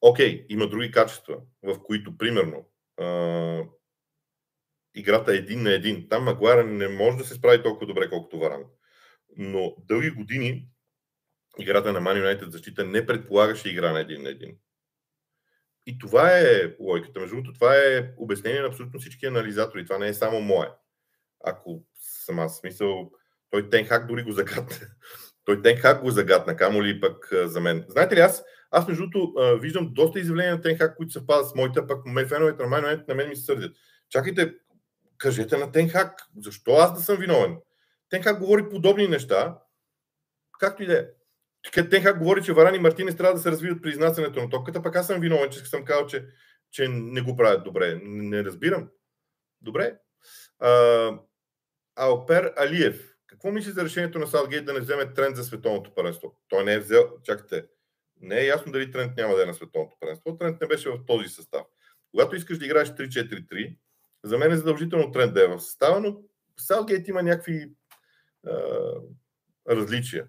Окей, има други качества, в които, примерно, а, играта е един на един. Там Магуайр не може да се справи толкова добре, колкото Варан. Но дълги години играта на Man United защита не предполагаше игра на един на един. И това е логиката. Между другото, това е обяснение на абсолютно всички анализатори. Това не е само мое. Ако съм аз смисъл, той Тенхак дори го загадна. Той Тенхак го загадна, камо ли пък за мен. Знаете ли, аз, аз между другото виждам доста изявления на Тенхак, които съвпадат с моите, пък ме феновете на Man на мен ми се сърдят. Чакайте, кажете на Тенхак, защо аз да съм виновен? Тенхак говори подобни неща, както и да е. Тенхак говори, че Варани и Мартинес трябва да се развиват при изнасянето на топката, пък аз съм виновен, че съм казал, че, че не го правят добре. Не разбирам. Добре. А, Алпер Алиев. Какво мисли за решението на Саутгейт да не вземе тренд за световното паренство? Той не е взел. Чакайте. Не е ясно дали тренд няма да е на световното паренство. Тренд не беше в този състав. Когато искаш да играеш 3-4-3, за мен е задължително тренд да е в състава, но Саутгейт има някакви а, различия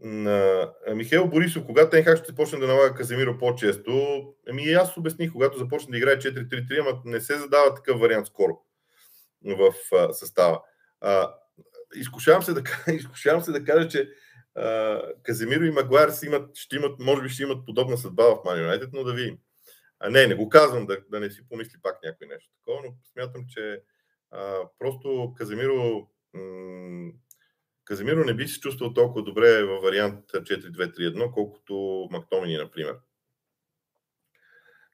на Михаил Борисов, когато Тенхак ще почне да налага Каземиро по-често, ами и аз обясних, когато започне да играе 4-3-3, ама не се задава такъв вариант скоро в а, състава. А, изкушавам, се да, изкушавам се да кажа, че а, Каземиро и Магуайр имат, ще имат, може би ще имат подобна съдба в Man United, но да видим. А, не, не го казвам, да, да не си помисли пак някой нещо такова, но смятам, че а, просто Каземиро м- Казимиро не би се чувствал толкова добре във вариант 4-2-3-1, колкото Мактомини, например.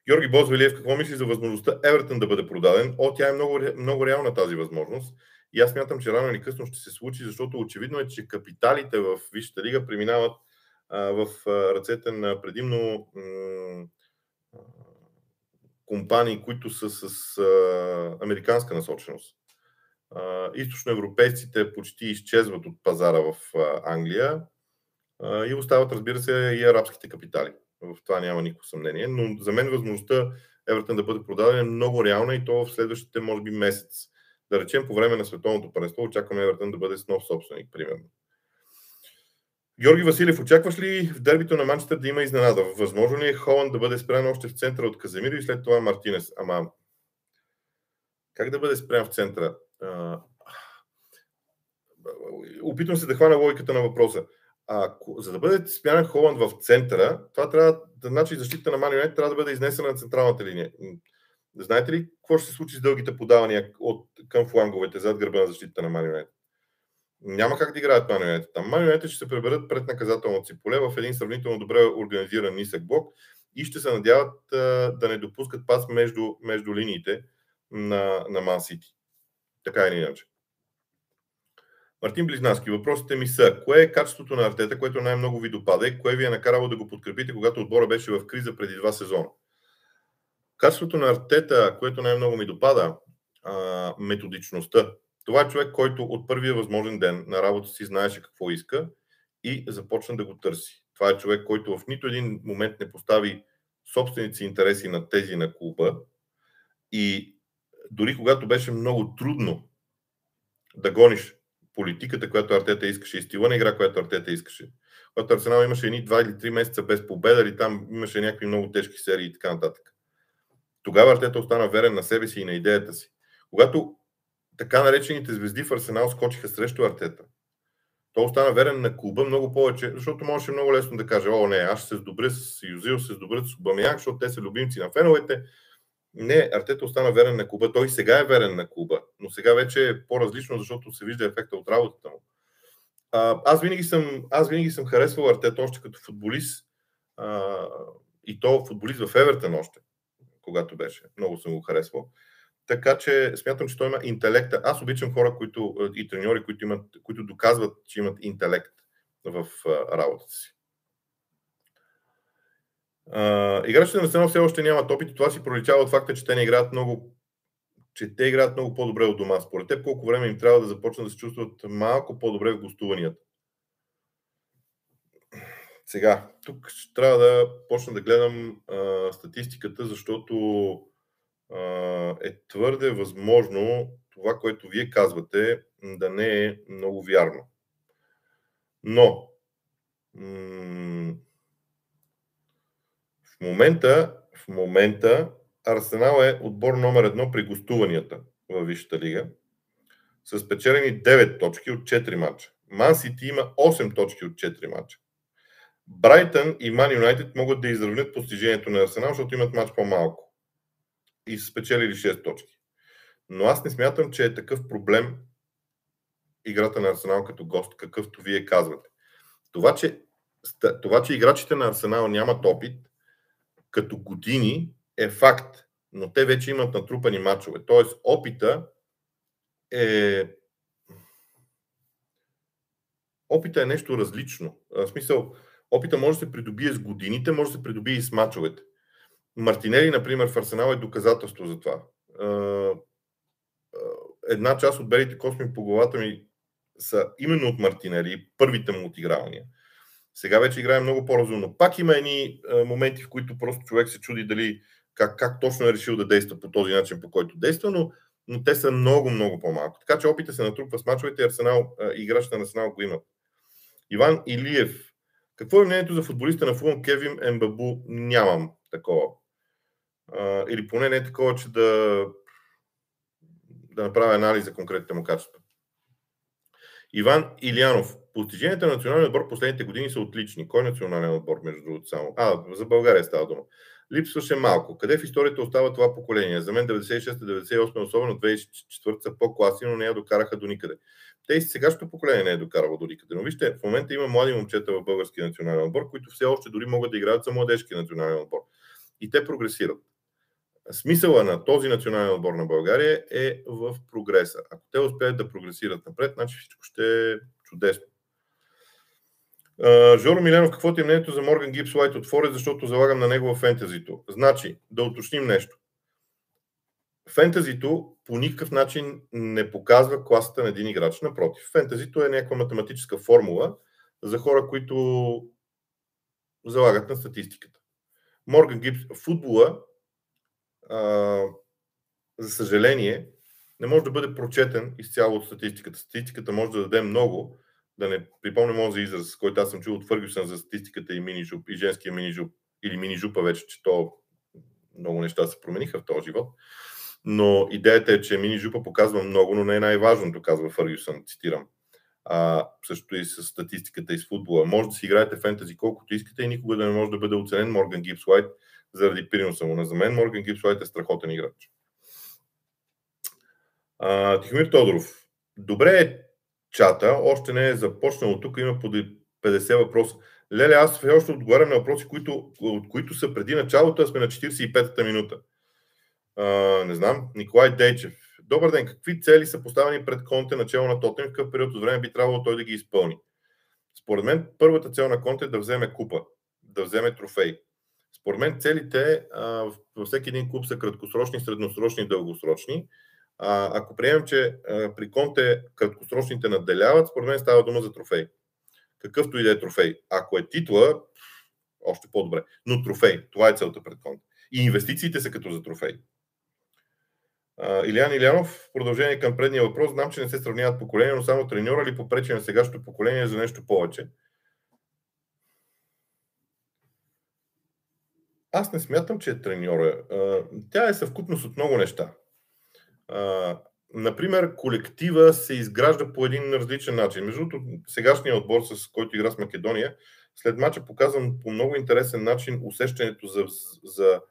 Георги Бозвелиев, какво мисли за възможността Евертън да бъде продаден? О, тя е много, много реална тази възможност. И аз мятам, че рано или късно ще се случи, защото очевидно е, че капиталите в Висшата лига преминават а, в ръцете на предимно м- компании, които са с а, американска насоченост. Източноевропейците почти изчезват от пазара в Англия и остават, разбира се, и арабските капитали. В това няма никакво съмнение. Но за мен възможността Евертън да бъде продаден е много реална и то в следващите, може би, месец. Да речем, по време на световното паренство очакваме Евертън да бъде с нов собственик, примерно. Георги Василев, очакваш ли в дербито на Манчестър да има изненада? Възможно ли е Холанд да бъде спрян още в центъра от Каземиро и след това Мартинес? Ама, как да бъде спрян в центъра? Опитвам се да хвана логиката на въпроса. А, за да бъде спрян Холанд в центъра, това трябва да значи защита на Манионет трябва да бъде изнесена на централната линия. Знаете ли какво ще се случи с дългите подавания от, към фланговете зад гърба на защита на Манионет? Няма как да играят Манионет. Там Манионет ще се преберат пред наказателното си поле в един сравнително добре организиран нисък блок и ще се надяват а, да не допускат пас между, между линиите на, на Ман Сити. Така или иначе. Мартин Близнаски, въпросите ми са, кое е качеството на Артета, което най-много ви допада и кое ви е накарало да го подкрепите, когато отбора беше в криза преди два сезона? Качеството на Артета, което най-много ми допада, а, методичността. Това е човек, който от първия възможен ден на работа си знаеше какво иска и започна да го търси. Това е човек, който в нито един момент не постави собственици интереси на тези на клуба и дори когато беше много трудно да гониш политиката, която Артета искаше и стила на игра, която Артета искаше. Когато Арсенал имаше едни 2 или 3 месеца без победа, или там имаше някакви много тежки серии и така нататък. Тогава Артета остана верен на себе си и на идеята си. Когато така наречените звезди в Арсенал скочиха срещу Артета, той остана верен на клуба много повече, защото можеше много лесно да каже, о, не, аз ще се сдобря с Юзил, се сдобря с Обамяк, защото те са любимци на феновете. Не, Артета остана верен на клуба. Той сега е верен на клуба, но сега вече е по-различно, защото се вижда ефекта от работата му. А, аз, винаги съм, аз винаги съм харесвал Артета още като футболист а, и то футболист в Евертън още, когато беше. Много съм го харесвал. Така че смятам, че той има интелекта. Аз обичам хора които, и треньори, които, имат, които доказват, че имат интелект в работата си. Uh, играчите на Арсенал все още нямат опит и това си проличава от факта, че те не играят много че те играят много по-добре от дома. Според теб колко време им трябва да започнат да се чувстват малко по-добре в гостуванията? Сега, тук ще трябва да почна да гледам а, статистиката, защото а, е твърде възможно това, което вие казвате, да не е много вярно. Но, м- в момента, в момента Арсенал е отбор номер едно при гостуванията във Висшата лига с спечелени 9 точки от 4 мача. Ман Сити има 8 точки от 4 мача. Брайтън и Ман Юнайтед могат да изравнят постижението на Арсенал, защото имат мач по-малко. И са спечелили 6 точки. Но аз не смятам, че е такъв проблем играта на Арсенал като гост, какъвто вие казвате. Това, че, това, че играчите на Арсенал нямат опит, като години е факт, но те вече имат натрупани мачове. Тоест, опита е. Опита е нещо различно. В смисъл, опита може да се придобие с годините, може да се придобие и с мачовете. Мартинели, например, в Арсенал е доказателство за това. Една част от белите косми по главата ми са именно от Мартинели, първите му отигравания. Сега вече играе много по-разумно. Пак има едни моменти, в които просто човек се чуди дали как, как точно е решил да действа по този начин, по който действа, но, но те са много, много по-малко. Така че опита се натрупва с мачовете и Арсенал, играчите на Арсенал го имат. Иван Илиев. Какво е мнението за футболиста на Фулъм Кевин Ембабу? Нямам такова. А, или поне не е такова, че да, да направя анализ за конкретните му качества. Иван Илянов. Постиженията на националния отбор последните години са отлични. Кой е национален отбор, между другото, само? А, за България става дума. Липсваше малко. Къде в историята остава това поколение? За мен 96-98, особено 2004 са по-класни, но не я докараха до никъде. Те и сегашното поколение не е докарало до никъде. Но вижте, в момента има млади момчета в българския национален отбор, които все още дори могат да играят за младежки национален отбор. И те прогресират. Смисъла на този национален отбор на България е в прогреса. Ако те успеят да прогресират напред, значи всичко ще е чудесно. Жоро Миленов, какво ти е мнението за Морган Гипс Лайт от Форест, защото залагам на него в фентезито? Значи, да уточним нещо. фентазито по никакъв начин не показва класата на един играч. Напротив, фентазито е някаква математическа формула за хора, които залагат на статистиката. Морган Гибс, футбола, а, за съжаление, не може да бъде прочетен изцяло от статистиката. Статистиката може да даде много, да не припомням този израз, който аз съм чул от Фъргюсън за статистиката и мини-жуп, и женския мини-жуп, или мини-жупа вече, че то много неща се промениха в този живот. Но идеята е, че мини-жупа показва много, но не е най-важното, казва Фъргюсън, цитирам. А, също и с статистиката и с футбола. Може да си играете фентази колкото искате и никога да не може да бъде оценен Морган Гибс Уайт заради приноса му. За мен Морган Гибс Уайт е страхотен играч. А, Тихомир Тодоров. Добре е чата, още не е започнало. Тук има по 50 въпроса. Леле, аз все още отговарям на въпроси, които, от които са преди началото, а сме на 45-та минута. А, не знам. Николай Дейчев. Добър ден. Какви цели са поставени пред Конте начало на Тотен? В какъв период от време би трябвало той да ги изпълни? Според мен първата цел на Конте е да вземе купа, да вземе трофей. Според мен целите а, във всеки един клуб са краткосрочни, средносрочни и дългосрочни. А, ако приемем, че а, при Конте краткосрочните надделяват, според мен става дума за трофей. Какъвто и да е трофей. Ако е титла, още по-добре. Но трофей, това е целта пред Конте. И инвестициите са като за трофей. А, Илян Илянов, в продължение към предния въпрос, знам, че не се сравняват поколения, но само треньора ли попречи на сегашното поколение за нещо повече? Аз не смятам, че е треньора. Тя е съвкупност от много неща. Например, колектива се изгражда по един различен начин. Между другото, сегашният отбор, с който игра с Македония, след мача показвам по много интересен начин усещането за, за,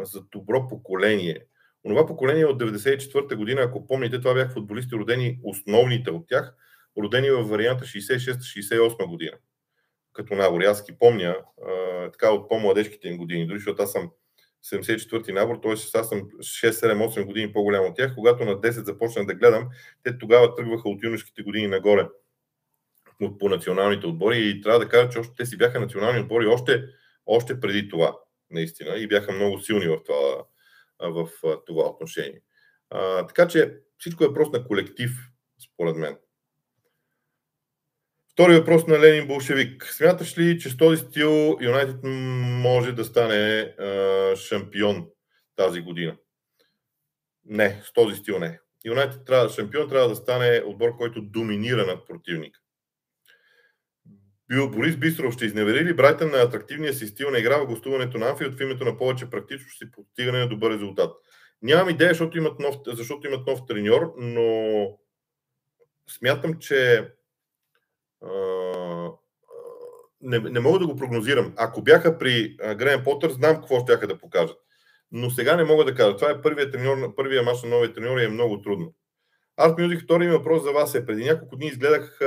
за добро поколение. Онова поколение от 94-та година, ако помните, това бяха футболисти родени, основните от тях, родени във варианта 66-68 година. Като набор. Аз помня а, така от по-младежките им години, дори защото аз съм 74-ти набор, т.е. аз съм 6-7-8 години по-голям от тях. Когато на 10 започнах да гледам, те тогава тръгваха от юношките години нагоре по националните отбори и трябва да кажа, че още те си бяха национални отбори още, още преди това, наистина, и бяха много силни в това, в това отношение. А, така че всичко е просто на колектив, според мен. Втори въпрос на Ленин Болшевик. Смяташ ли, че с този стил Юнайтед може да стане а, шампион тази година? Не, с този стил не. Юнайтед трябва, шампион трябва да стане отбор, който доминира над противника. Бил Борис Бистров ще изневери ли Брайтън на атрактивния си стил на игра в гостуването на Анфилд в името на повече практичност и постигане на добър резултат? Нямам идея, защото имат нов, защото имат нов треньор, но смятам, че не, не мога да го прогнозирам. Ако бяха при Грен Потър, знам какво ще да покажат. Но сега не мога да кажа. Това е първият, треньор, първия мач на новия треньор и е много трудно. Арт Мюзик, втори въпрос за вас е. Преди няколко дни изгледах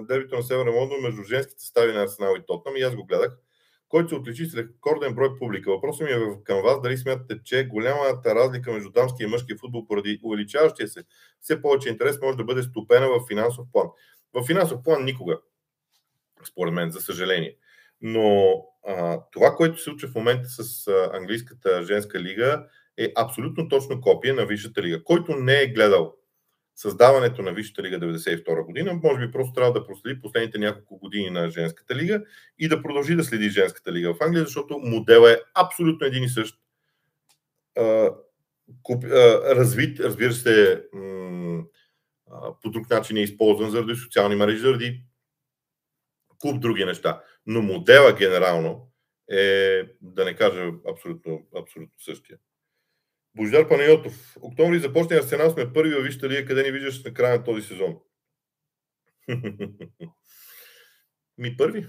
дербито на Северна Лондон между женските стави на Арсенал и Тотнам и аз го гледах, който се отличи с рекорден брой публика. Въпросът ми е към вас дали смятате, че голямата разлика между дамския и мъжкия футбол поради увеличаващия се все повече интерес може да бъде стопена в финансов план. В финансов план никога, според мен, за съжаление. Но а, това, което се случва в момента с а, английската женска лига, е абсолютно точно копия на Висшата лига. Който не е гледал създаването на Висшата лига 92 година, може би просто трябва да проследи последните няколко години на женската лига и да продължи да следи женската лига в Англия, защото моделът е абсолютно един и същ. А, куп, а, развит, разбира се, м- по друг начин е използван заради социални мрежи, заради куп други неща. Но модела генерално е, да не кажа абсолютно, абсолютно същия. Бождар Панайотов. Октомври започне Арсенал, сме първи във Вижте лига, къде ни виждаш на края на този сезон? Ми първи.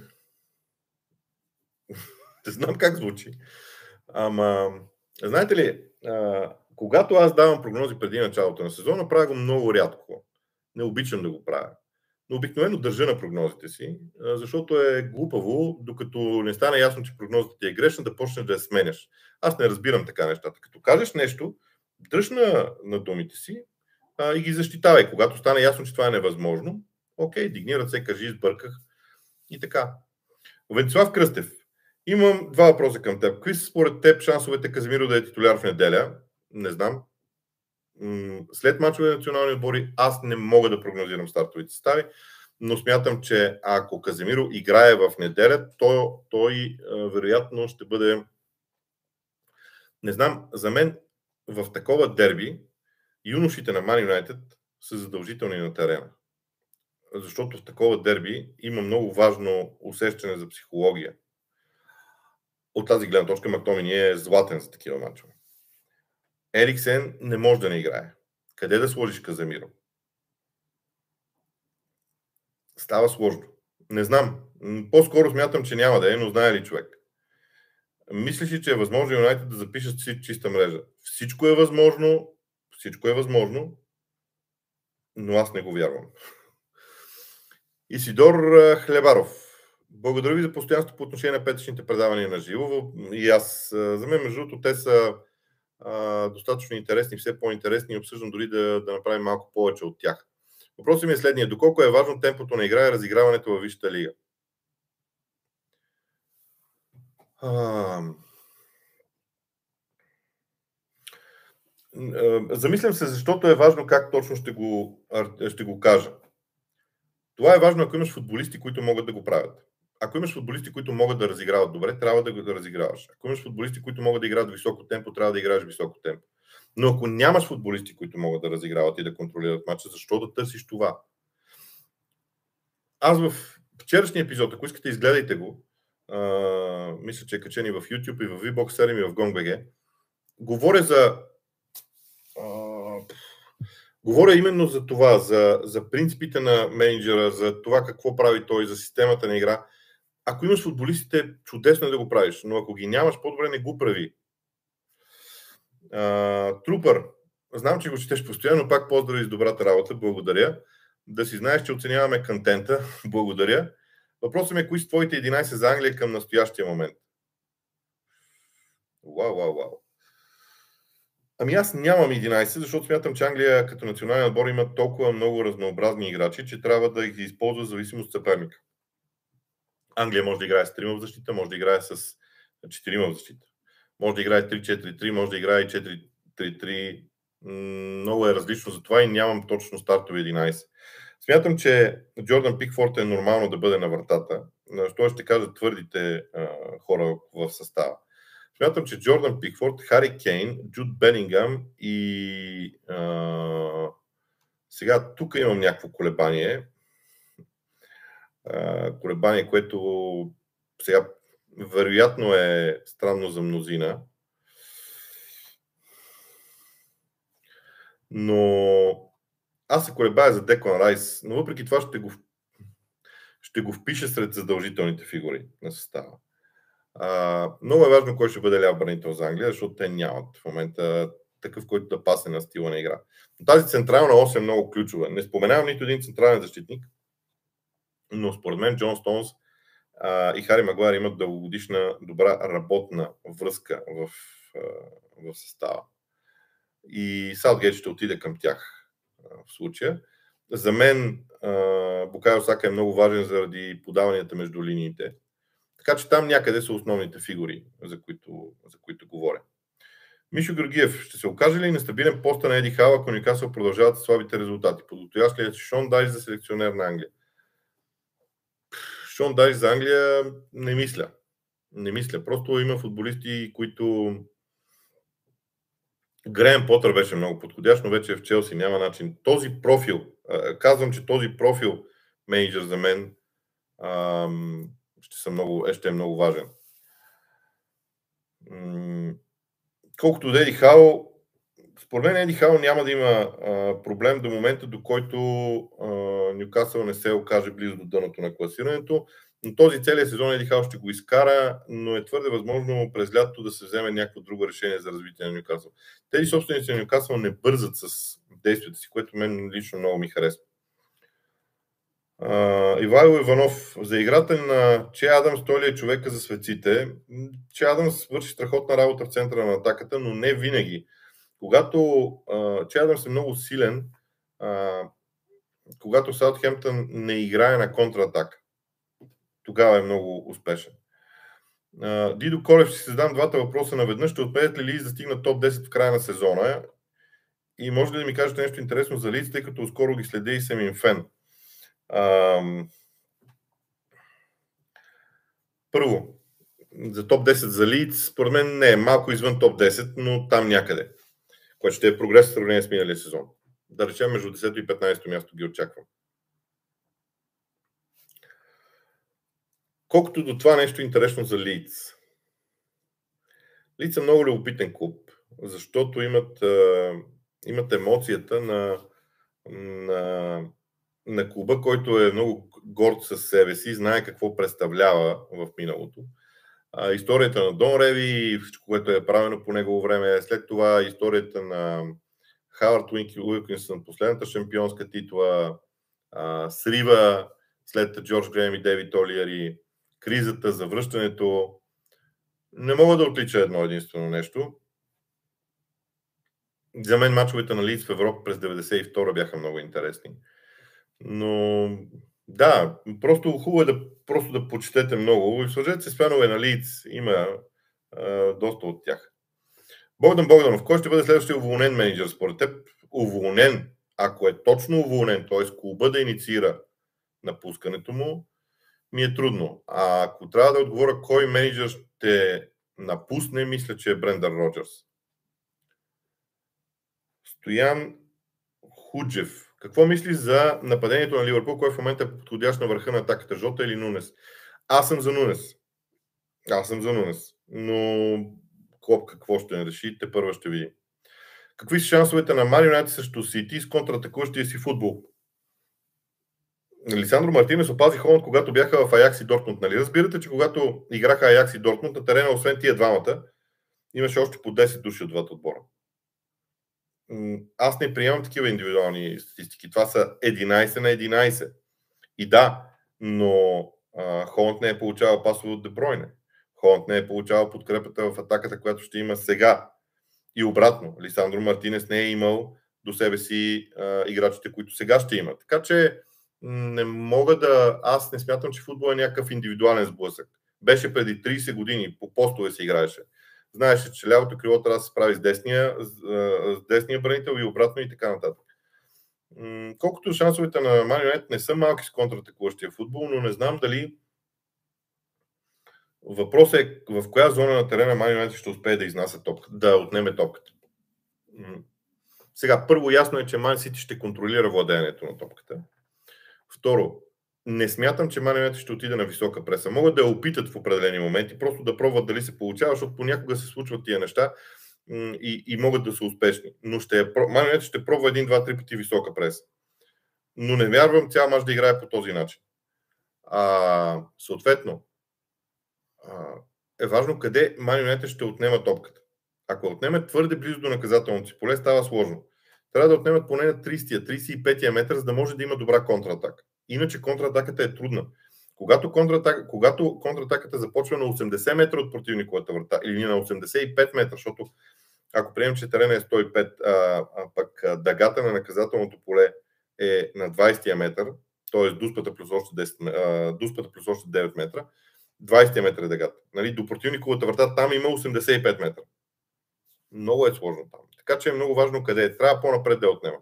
Не знам как звучи. Ама, знаете ли, а, когато аз давам прогнози преди началото на сезона, правя го много рядко. Не обичам да го правя. Но обикновено държа на прогнозите си, защото е глупаво, докато не стане ясно, че прогнозата ти е грешна, да почнеш да я сменяш. Аз не разбирам така нещата. Като кажеш нещо, дръж на, на думите си а, и ги защитавай. Когато стане ясно, че това е невъзможно, окей, дигни ръце, кажи, избърках и така. Венцислав Кръстев. Имам два въпроса към теб. Какви са според теб шансовете Казимиро да е титуляр в неделя? Не знам. След мачове на национални отбори аз не мога да прогнозирам стартовите стави, но смятам, че ако Каземиро играе в неделя, то, той вероятно ще бъде. Не знам, за мен в такова дерби юношите на Man United са задължителни на терена. Защото в такова дерби има много важно усещане за психология. От тази гледна точка Мактомини е златен за такива мачове. Ериксен не може да не играе. Къде да сложиш Казамиро? Става сложно. Не знам. По-скоро смятам, че няма да е, но знае ли човек? Мислиш ли, че е възможно Юнайтед да запишат си чиста мрежа? Всичко е възможно, всичко е възможно, но аз не го вярвам. Исидор Хлебаров. Благодаря ви за постоянството по отношение на петъчните предавания на живо. И аз, за мен, между другото, те са достатъчно интересни, все по-интересни и обсъждам дори да, да направим малко повече от тях. Въпросът ми е следния. Доколко е важно темпото на игра и разиграването във Висшата лига? А... Замислям се, защото е важно как точно ще го, ще го кажа. Това е важно, ако имаш футболисти, които могат да го правят. Ако имаш футболисти, които могат да разиграват добре, трябва да го разиграваш. Ако имаш футболисти, които могат да играят високо темпо, трябва да играеш високо темпо. Но ако нямаш футболисти, които могат да разиграват и да контролират матча, защо да търсиш това? Аз в вчерашния епизод, ако искате, изгледайте го. А, мисля, че е качен и в YouTube, и в VBOX 7, и в GongBG. Говоря за а, Говоря именно за това, за, за принципите на менеджера, за това какво прави той, за системата на игра. Ако имаш футболистите, чудесно е да го правиш, но ако ги нямаш, по-добре не го прави. А, трупър, знам, че го четеш постоянно, пак поздрави с добрата работа, благодаря. Да си знаеш, че оценяваме контента, благодаря. Въпросът ми е, кои са твоите 11 за Англия към настоящия момент? Вау, вау, вау. Ами аз нямам 11, защото смятам, че Англия като национален отбор има толкова много разнообразни играчи, че трябва да ги използва в зависимост от съперника. Англия може да играе с 3 в защита, може да играе с 4 в защита. Може да играе 3-4-3, може да играе 4-3-3. Много е различно за това и нямам точно стартови 11. Смятам, че Джордан Пикфорд е нормално да бъде на вратата. Що ще кажа твърдите хора в състава. Смятам, че Джордан Пикфорд, Хари Кейн, Джуд Бенингам и а, сега тук имам някакво колебание. Колебание, което сега вероятно е странно за мнозина. Но аз се колебая за Деклан Райс, но въпреки това ще го, ще го впиша сред задължителните фигури на състава. А, много е важно кой ще бъде ляв бранител за Англия, защото те нямат в момента такъв, който да пасне на стила на игра. Но тази централна ос е много ключова. Не споменавам нито един централен защитник, но според мен Джон Стоунс а, и Хари Магуар имат дългогодишна добра работна връзка в, а, в състава. И Саутгейт ще отиде към тях а, в случая. За мен Букайо Сака е много важен заради подаванията между линиите така че там някъде са основните фигури, за които, за които говоря. Мишо Георгиев, ще се окаже ли нестабилен поста на Еди Хал, ако Никасъл продължават слабите резултати? Подготовяш ли е Шон Дайш за селекционер на Англия? Шон Дайш за Англия не мисля. Не мисля. Просто има футболисти, които Греем Потър беше много подходящ, но вече е в Челси. Няма начин. Този профил, казвам, че този профил менеджер за мен ще, много, е, ще е много важен. Колкото до Еди Хао, според мен Еди Хао няма да има а, проблем до момента, до който Нюкасъл не се окаже близо до дъното на класирането. Но този целият сезон Еди Хао ще го изкара, но е твърде възможно през лятото да се вземе някакво друго решение за развитие на Нюкасъл. Тези собственици на Нюкасъл не бързат с действията си, което мен лично много ми харесва. Ивайло Иванов, за играта на Че Адамс, той ли е човека за светците? Че Адамс върши страхотна работа в центъра на атаката, но не винаги. Когато Адамс е много силен, а, когато Саутхемптън не играе на контратак, тогава е много успешен. Дидо Колев, ще си задам двата въпроса наведнъж. Ще отпеят ли Лидс да стигнат топ 10 в края на сезона? И може ли да ми кажете нещо интересно за Лидс, тъй като скоро ги следя и съм им фен? Ам... Първо, за топ 10 за Лидс, според мен не е малко извън топ 10, но там някъде, което ще е прогрес в сравнение с миналия сезон. Да речем между 10 и 15 място ги очаквам. Колкото до това нещо интересно за Лидс. Лидс е много любопитен клуб, защото имат, имат емоцията на, на, на клуба, който е много горд със себе си, знае какво представлява в миналото. Историята на Дон Реви, всичко, което е правено по негово време, след това историята на Хавард Уилкинсън, последната шампионска титла, срива след Джордж Грем и Дейвид Олиери, кризата, завръщането. Не мога да отлича едно единствено нещо. За мен мачовете на Лиц в Европа през 92 бяха много интересни. Но да, просто хубаво е да, просто да почетете много. И сложете се с фенове на Лиц. Има а, доста от тях. Богдан Богданов, кой ще бъде следващия уволнен менеджер според теб? Уволнен, ако е точно уволнен, т.е. клуба да инициира напускането му, ми е трудно. А ако трябва да отговоря кой менеджер ще напусне, мисля, че е Брендар Роджерс. Стоян Худжев. Какво мислиш за нападението на Ливърпул, кой в момента е подходящ на върха на атаката, Жота или Нунес? Аз съм за Нунес. Аз съм за Нунес. Но Клоп какво ще не реши, те първа ще види. Какви са шансовете на Марионети срещу Сити с контратакуващия си футбол? Лисандро Мартинес опази Холанд, когато бяха в Аякс и Дортмунд. Нали? Разбирате, че когато играха Аякс и Дортмунд, на терена, освен тия двамата, имаше още по 10 души от двата отбора. Аз не приемам такива индивидуални статистики. Това са 11 на 11. И да, но а, Холанд не е получавал пасове от Дебройне. Холанд не е получавал подкрепата в атаката, която ще има сега. И обратно, Лисандро Мартинес не е имал до себе си а, играчите, които сега ще имат. Така че не мога да... Аз не смятам, че футбол е някакъв индивидуален сблъсък. Беше преди 30 години, по постове се играеше. Знаеше, че лявото крило трябва да се справи с десния, с десния бранител и обратно и така нататък. Колкото шансовете на Марионет не са малки с контратакуващия футбол, но не знам дали Въпросът е в коя зона на терена Марионет ще успее да изнася топката, да отнеме топката. Сега, първо ясно е, че Ман Сити ще контролира владеенето на топката. Второ, не смятам, че Ман ще отиде на висока преса. Могат да я опитат в определени моменти, просто да пробват дали се получава, защото понякога се случват тия неща и, и могат да са успешни. Но ще, Ман ще пробва един, два, три пъти висока преса. Но не вярвам цял мач да играе по този начин. А, съответно, а, е важно къде Ман ще отнема топката. Ако отнеме твърде близо до наказателното си поле, става сложно трябва да отнемат поне на 30-я, 35-я метър, за да може да има добра контратака. Иначе контратаката е трудна. Когато, контратак, когато контратаката започва на 80 метра от противниковата врата или на 85 метра, защото ако приемем, че терена е 105, а, а пък дъгата на наказателното поле е на 20 метър, т.е. дуспата плюс още, 10, а, дуспата плюс още 9 метра, 20 метър е дъгата. Нали, до противниковата врата там има 85 метра. Много е сложно там. Така че е много важно къде е. Трябва по-напред да отнема.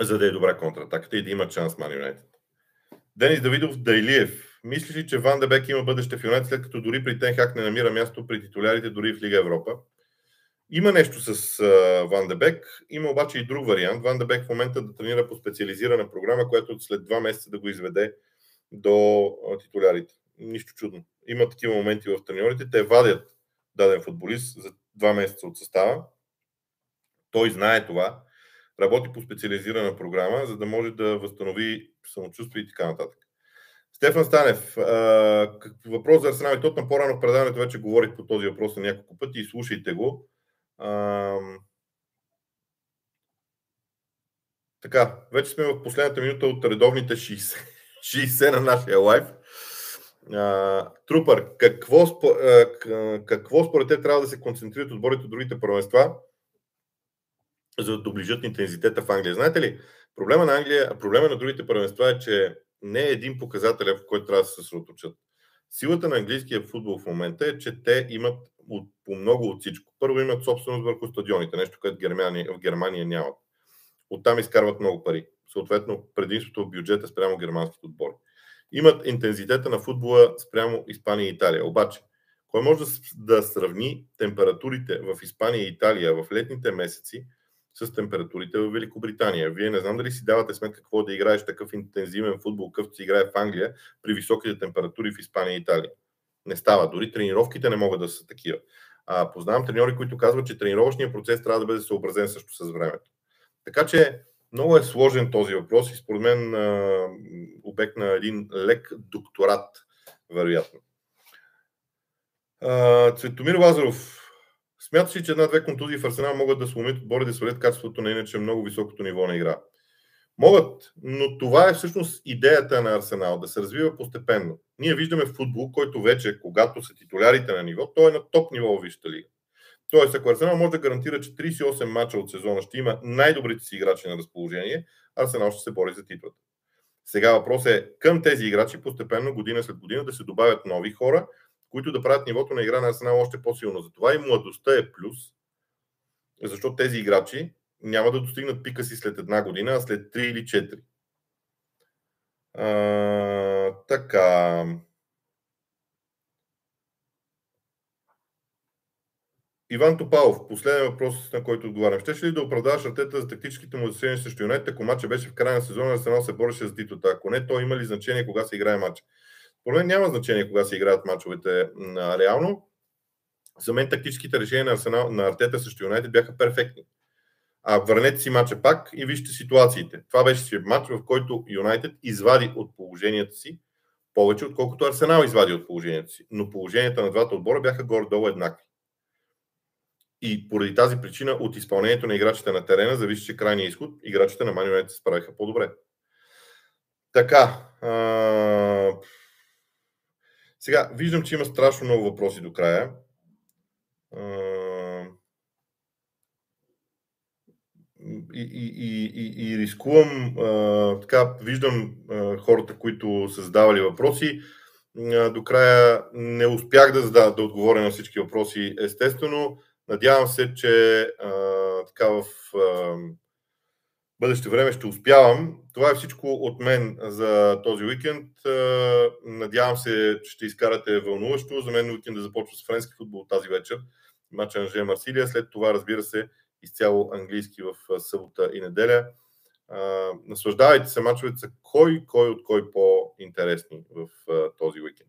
За да е добра контратаката и да има шанс Ман Юнайтед. Денис Давидов Дайлиев. Мислиш ли, че Ван Дебек има бъдеще в Юнайтед, след като дори при Тенхак не намира място при титулярите, дори в Лига Европа? Има нещо с Ван Дебек, има обаче и друг вариант. Ван Дебек в момента да тренира по специализирана програма, която след два месеца да го изведе до титулярите. Нищо чудно. Има такива моменти в треньорите. Те вадят даден футболист за два месеца от състава. Той знае това, работи по специализирана програма, за да може да възстанови самочувствие и така нататък. Стефан Станев, въпрос за Арсенал и Тотнам. По-рано в предаването вече говорих по този въпрос на няколко пъти и слушайте го. така, вече сме в последната минута от редовните 60, 60 на нашия лайф. Трупър, какво, какво според те трябва да се концентрират отборите от другите първенства, за да доближат интензитета в Англия? Знаете ли, проблема на Англия, проблема на другите първенства е, че не е един показател, в който трябва да се съсредоточат. Силата на английския футбол в момента е, че те имат от, по много от всичко. Първо имат собственост върху стадионите, нещо, което Германия, в Германия нямат. Оттам изкарват много пари. Съответно, предимството в бюджета спрямо германските отбори. Имат интензитета на футбола спрямо Испания и Италия. Обаче, кой може да, сравни температурите в Испания и Италия в летните месеци с температурите в Великобритания? Вие не знам дали си давате сметка какво да играеш такъв интензивен футбол, какъвто се играе в Англия при високите температури в Испания и Италия. Не става. Дори тренировките не могат да са такива. А, познавам треньори, които казват, че тренировъчният процес трябва да бъде съобразен също с времето. Така че много е сложен този въпрос и според мен обект на един лек докторат, вероятно. Цветомир Лазаров. Смяташ ли, че една-две контузии в Арсенал могат да сломят отбори да свалят качеството на иначе много високото ниво на игра? Могат, но това е всъщност идеята на Арсенал, да се развива постепенно. Ние виждаме футбол, който вече, когато са титулярите на ниво, той е на топ ниво в Висшата лига. Тоест, ако Арсенал може да гарантира, че 38 мача от сезона ще има най-добрите си играчи на разположение, Арсенал ще се бори за титлата. Сега въпрос е към тези играчи постепенно, година след година, да се добавят нови хора, които да правят нивото на игра на Арсенал още по-силно. Затова и младостта е плюс, защото тези играчи няма да достигнат пика си след една година, а след 3 или 4. А, така. Иван Топалов, последен въпрос, на който отговарям. Ще ли да оправдаваш Артета за тактическите му засиления срещу Юнайтед, ако матча беше в края на сезона, Арсенал се бореше за титлата? Ако не, то има ли значение кога се играе матч? Според няма значение кога се играят матчовете реално. За мен тактическите решения на, Арсенал, на Артета срещу Юнайтед бяха перфектни. А върнете си матча пак и вижте ситуациите. Това беше си матч, в който Юнайтед извади от положението си повече, отколкото Арсенал извади от положението си. Но положенията на двата отбора бяха горе-долу еднакви. И поради тази причина от изпълнението на играчите на терена зависеше крайния изход. Играчите на Манионет се справиха по-добре. Така. А... Сега, виждам, че има страшно много въпроси до края. И, и, и, и рискувам, така, виждам хората, които са задавали въпроси. До края не успях да, задав, да отговоря на всички въпроси, естествено. Надявам се, че така в бъдеще време ще успявам. Това е всичко от мен за този уикенд. Надявам се, че ще изкарате вълнуващо. За мен уикенд да започва с френски футбол тази вечер. Мача на Же Марсилия. След това, разбира се, изцяло английски в събота и неделя. Наслаждавайте се, мачовете са кой, кой от кой по-интересни в този уикенд.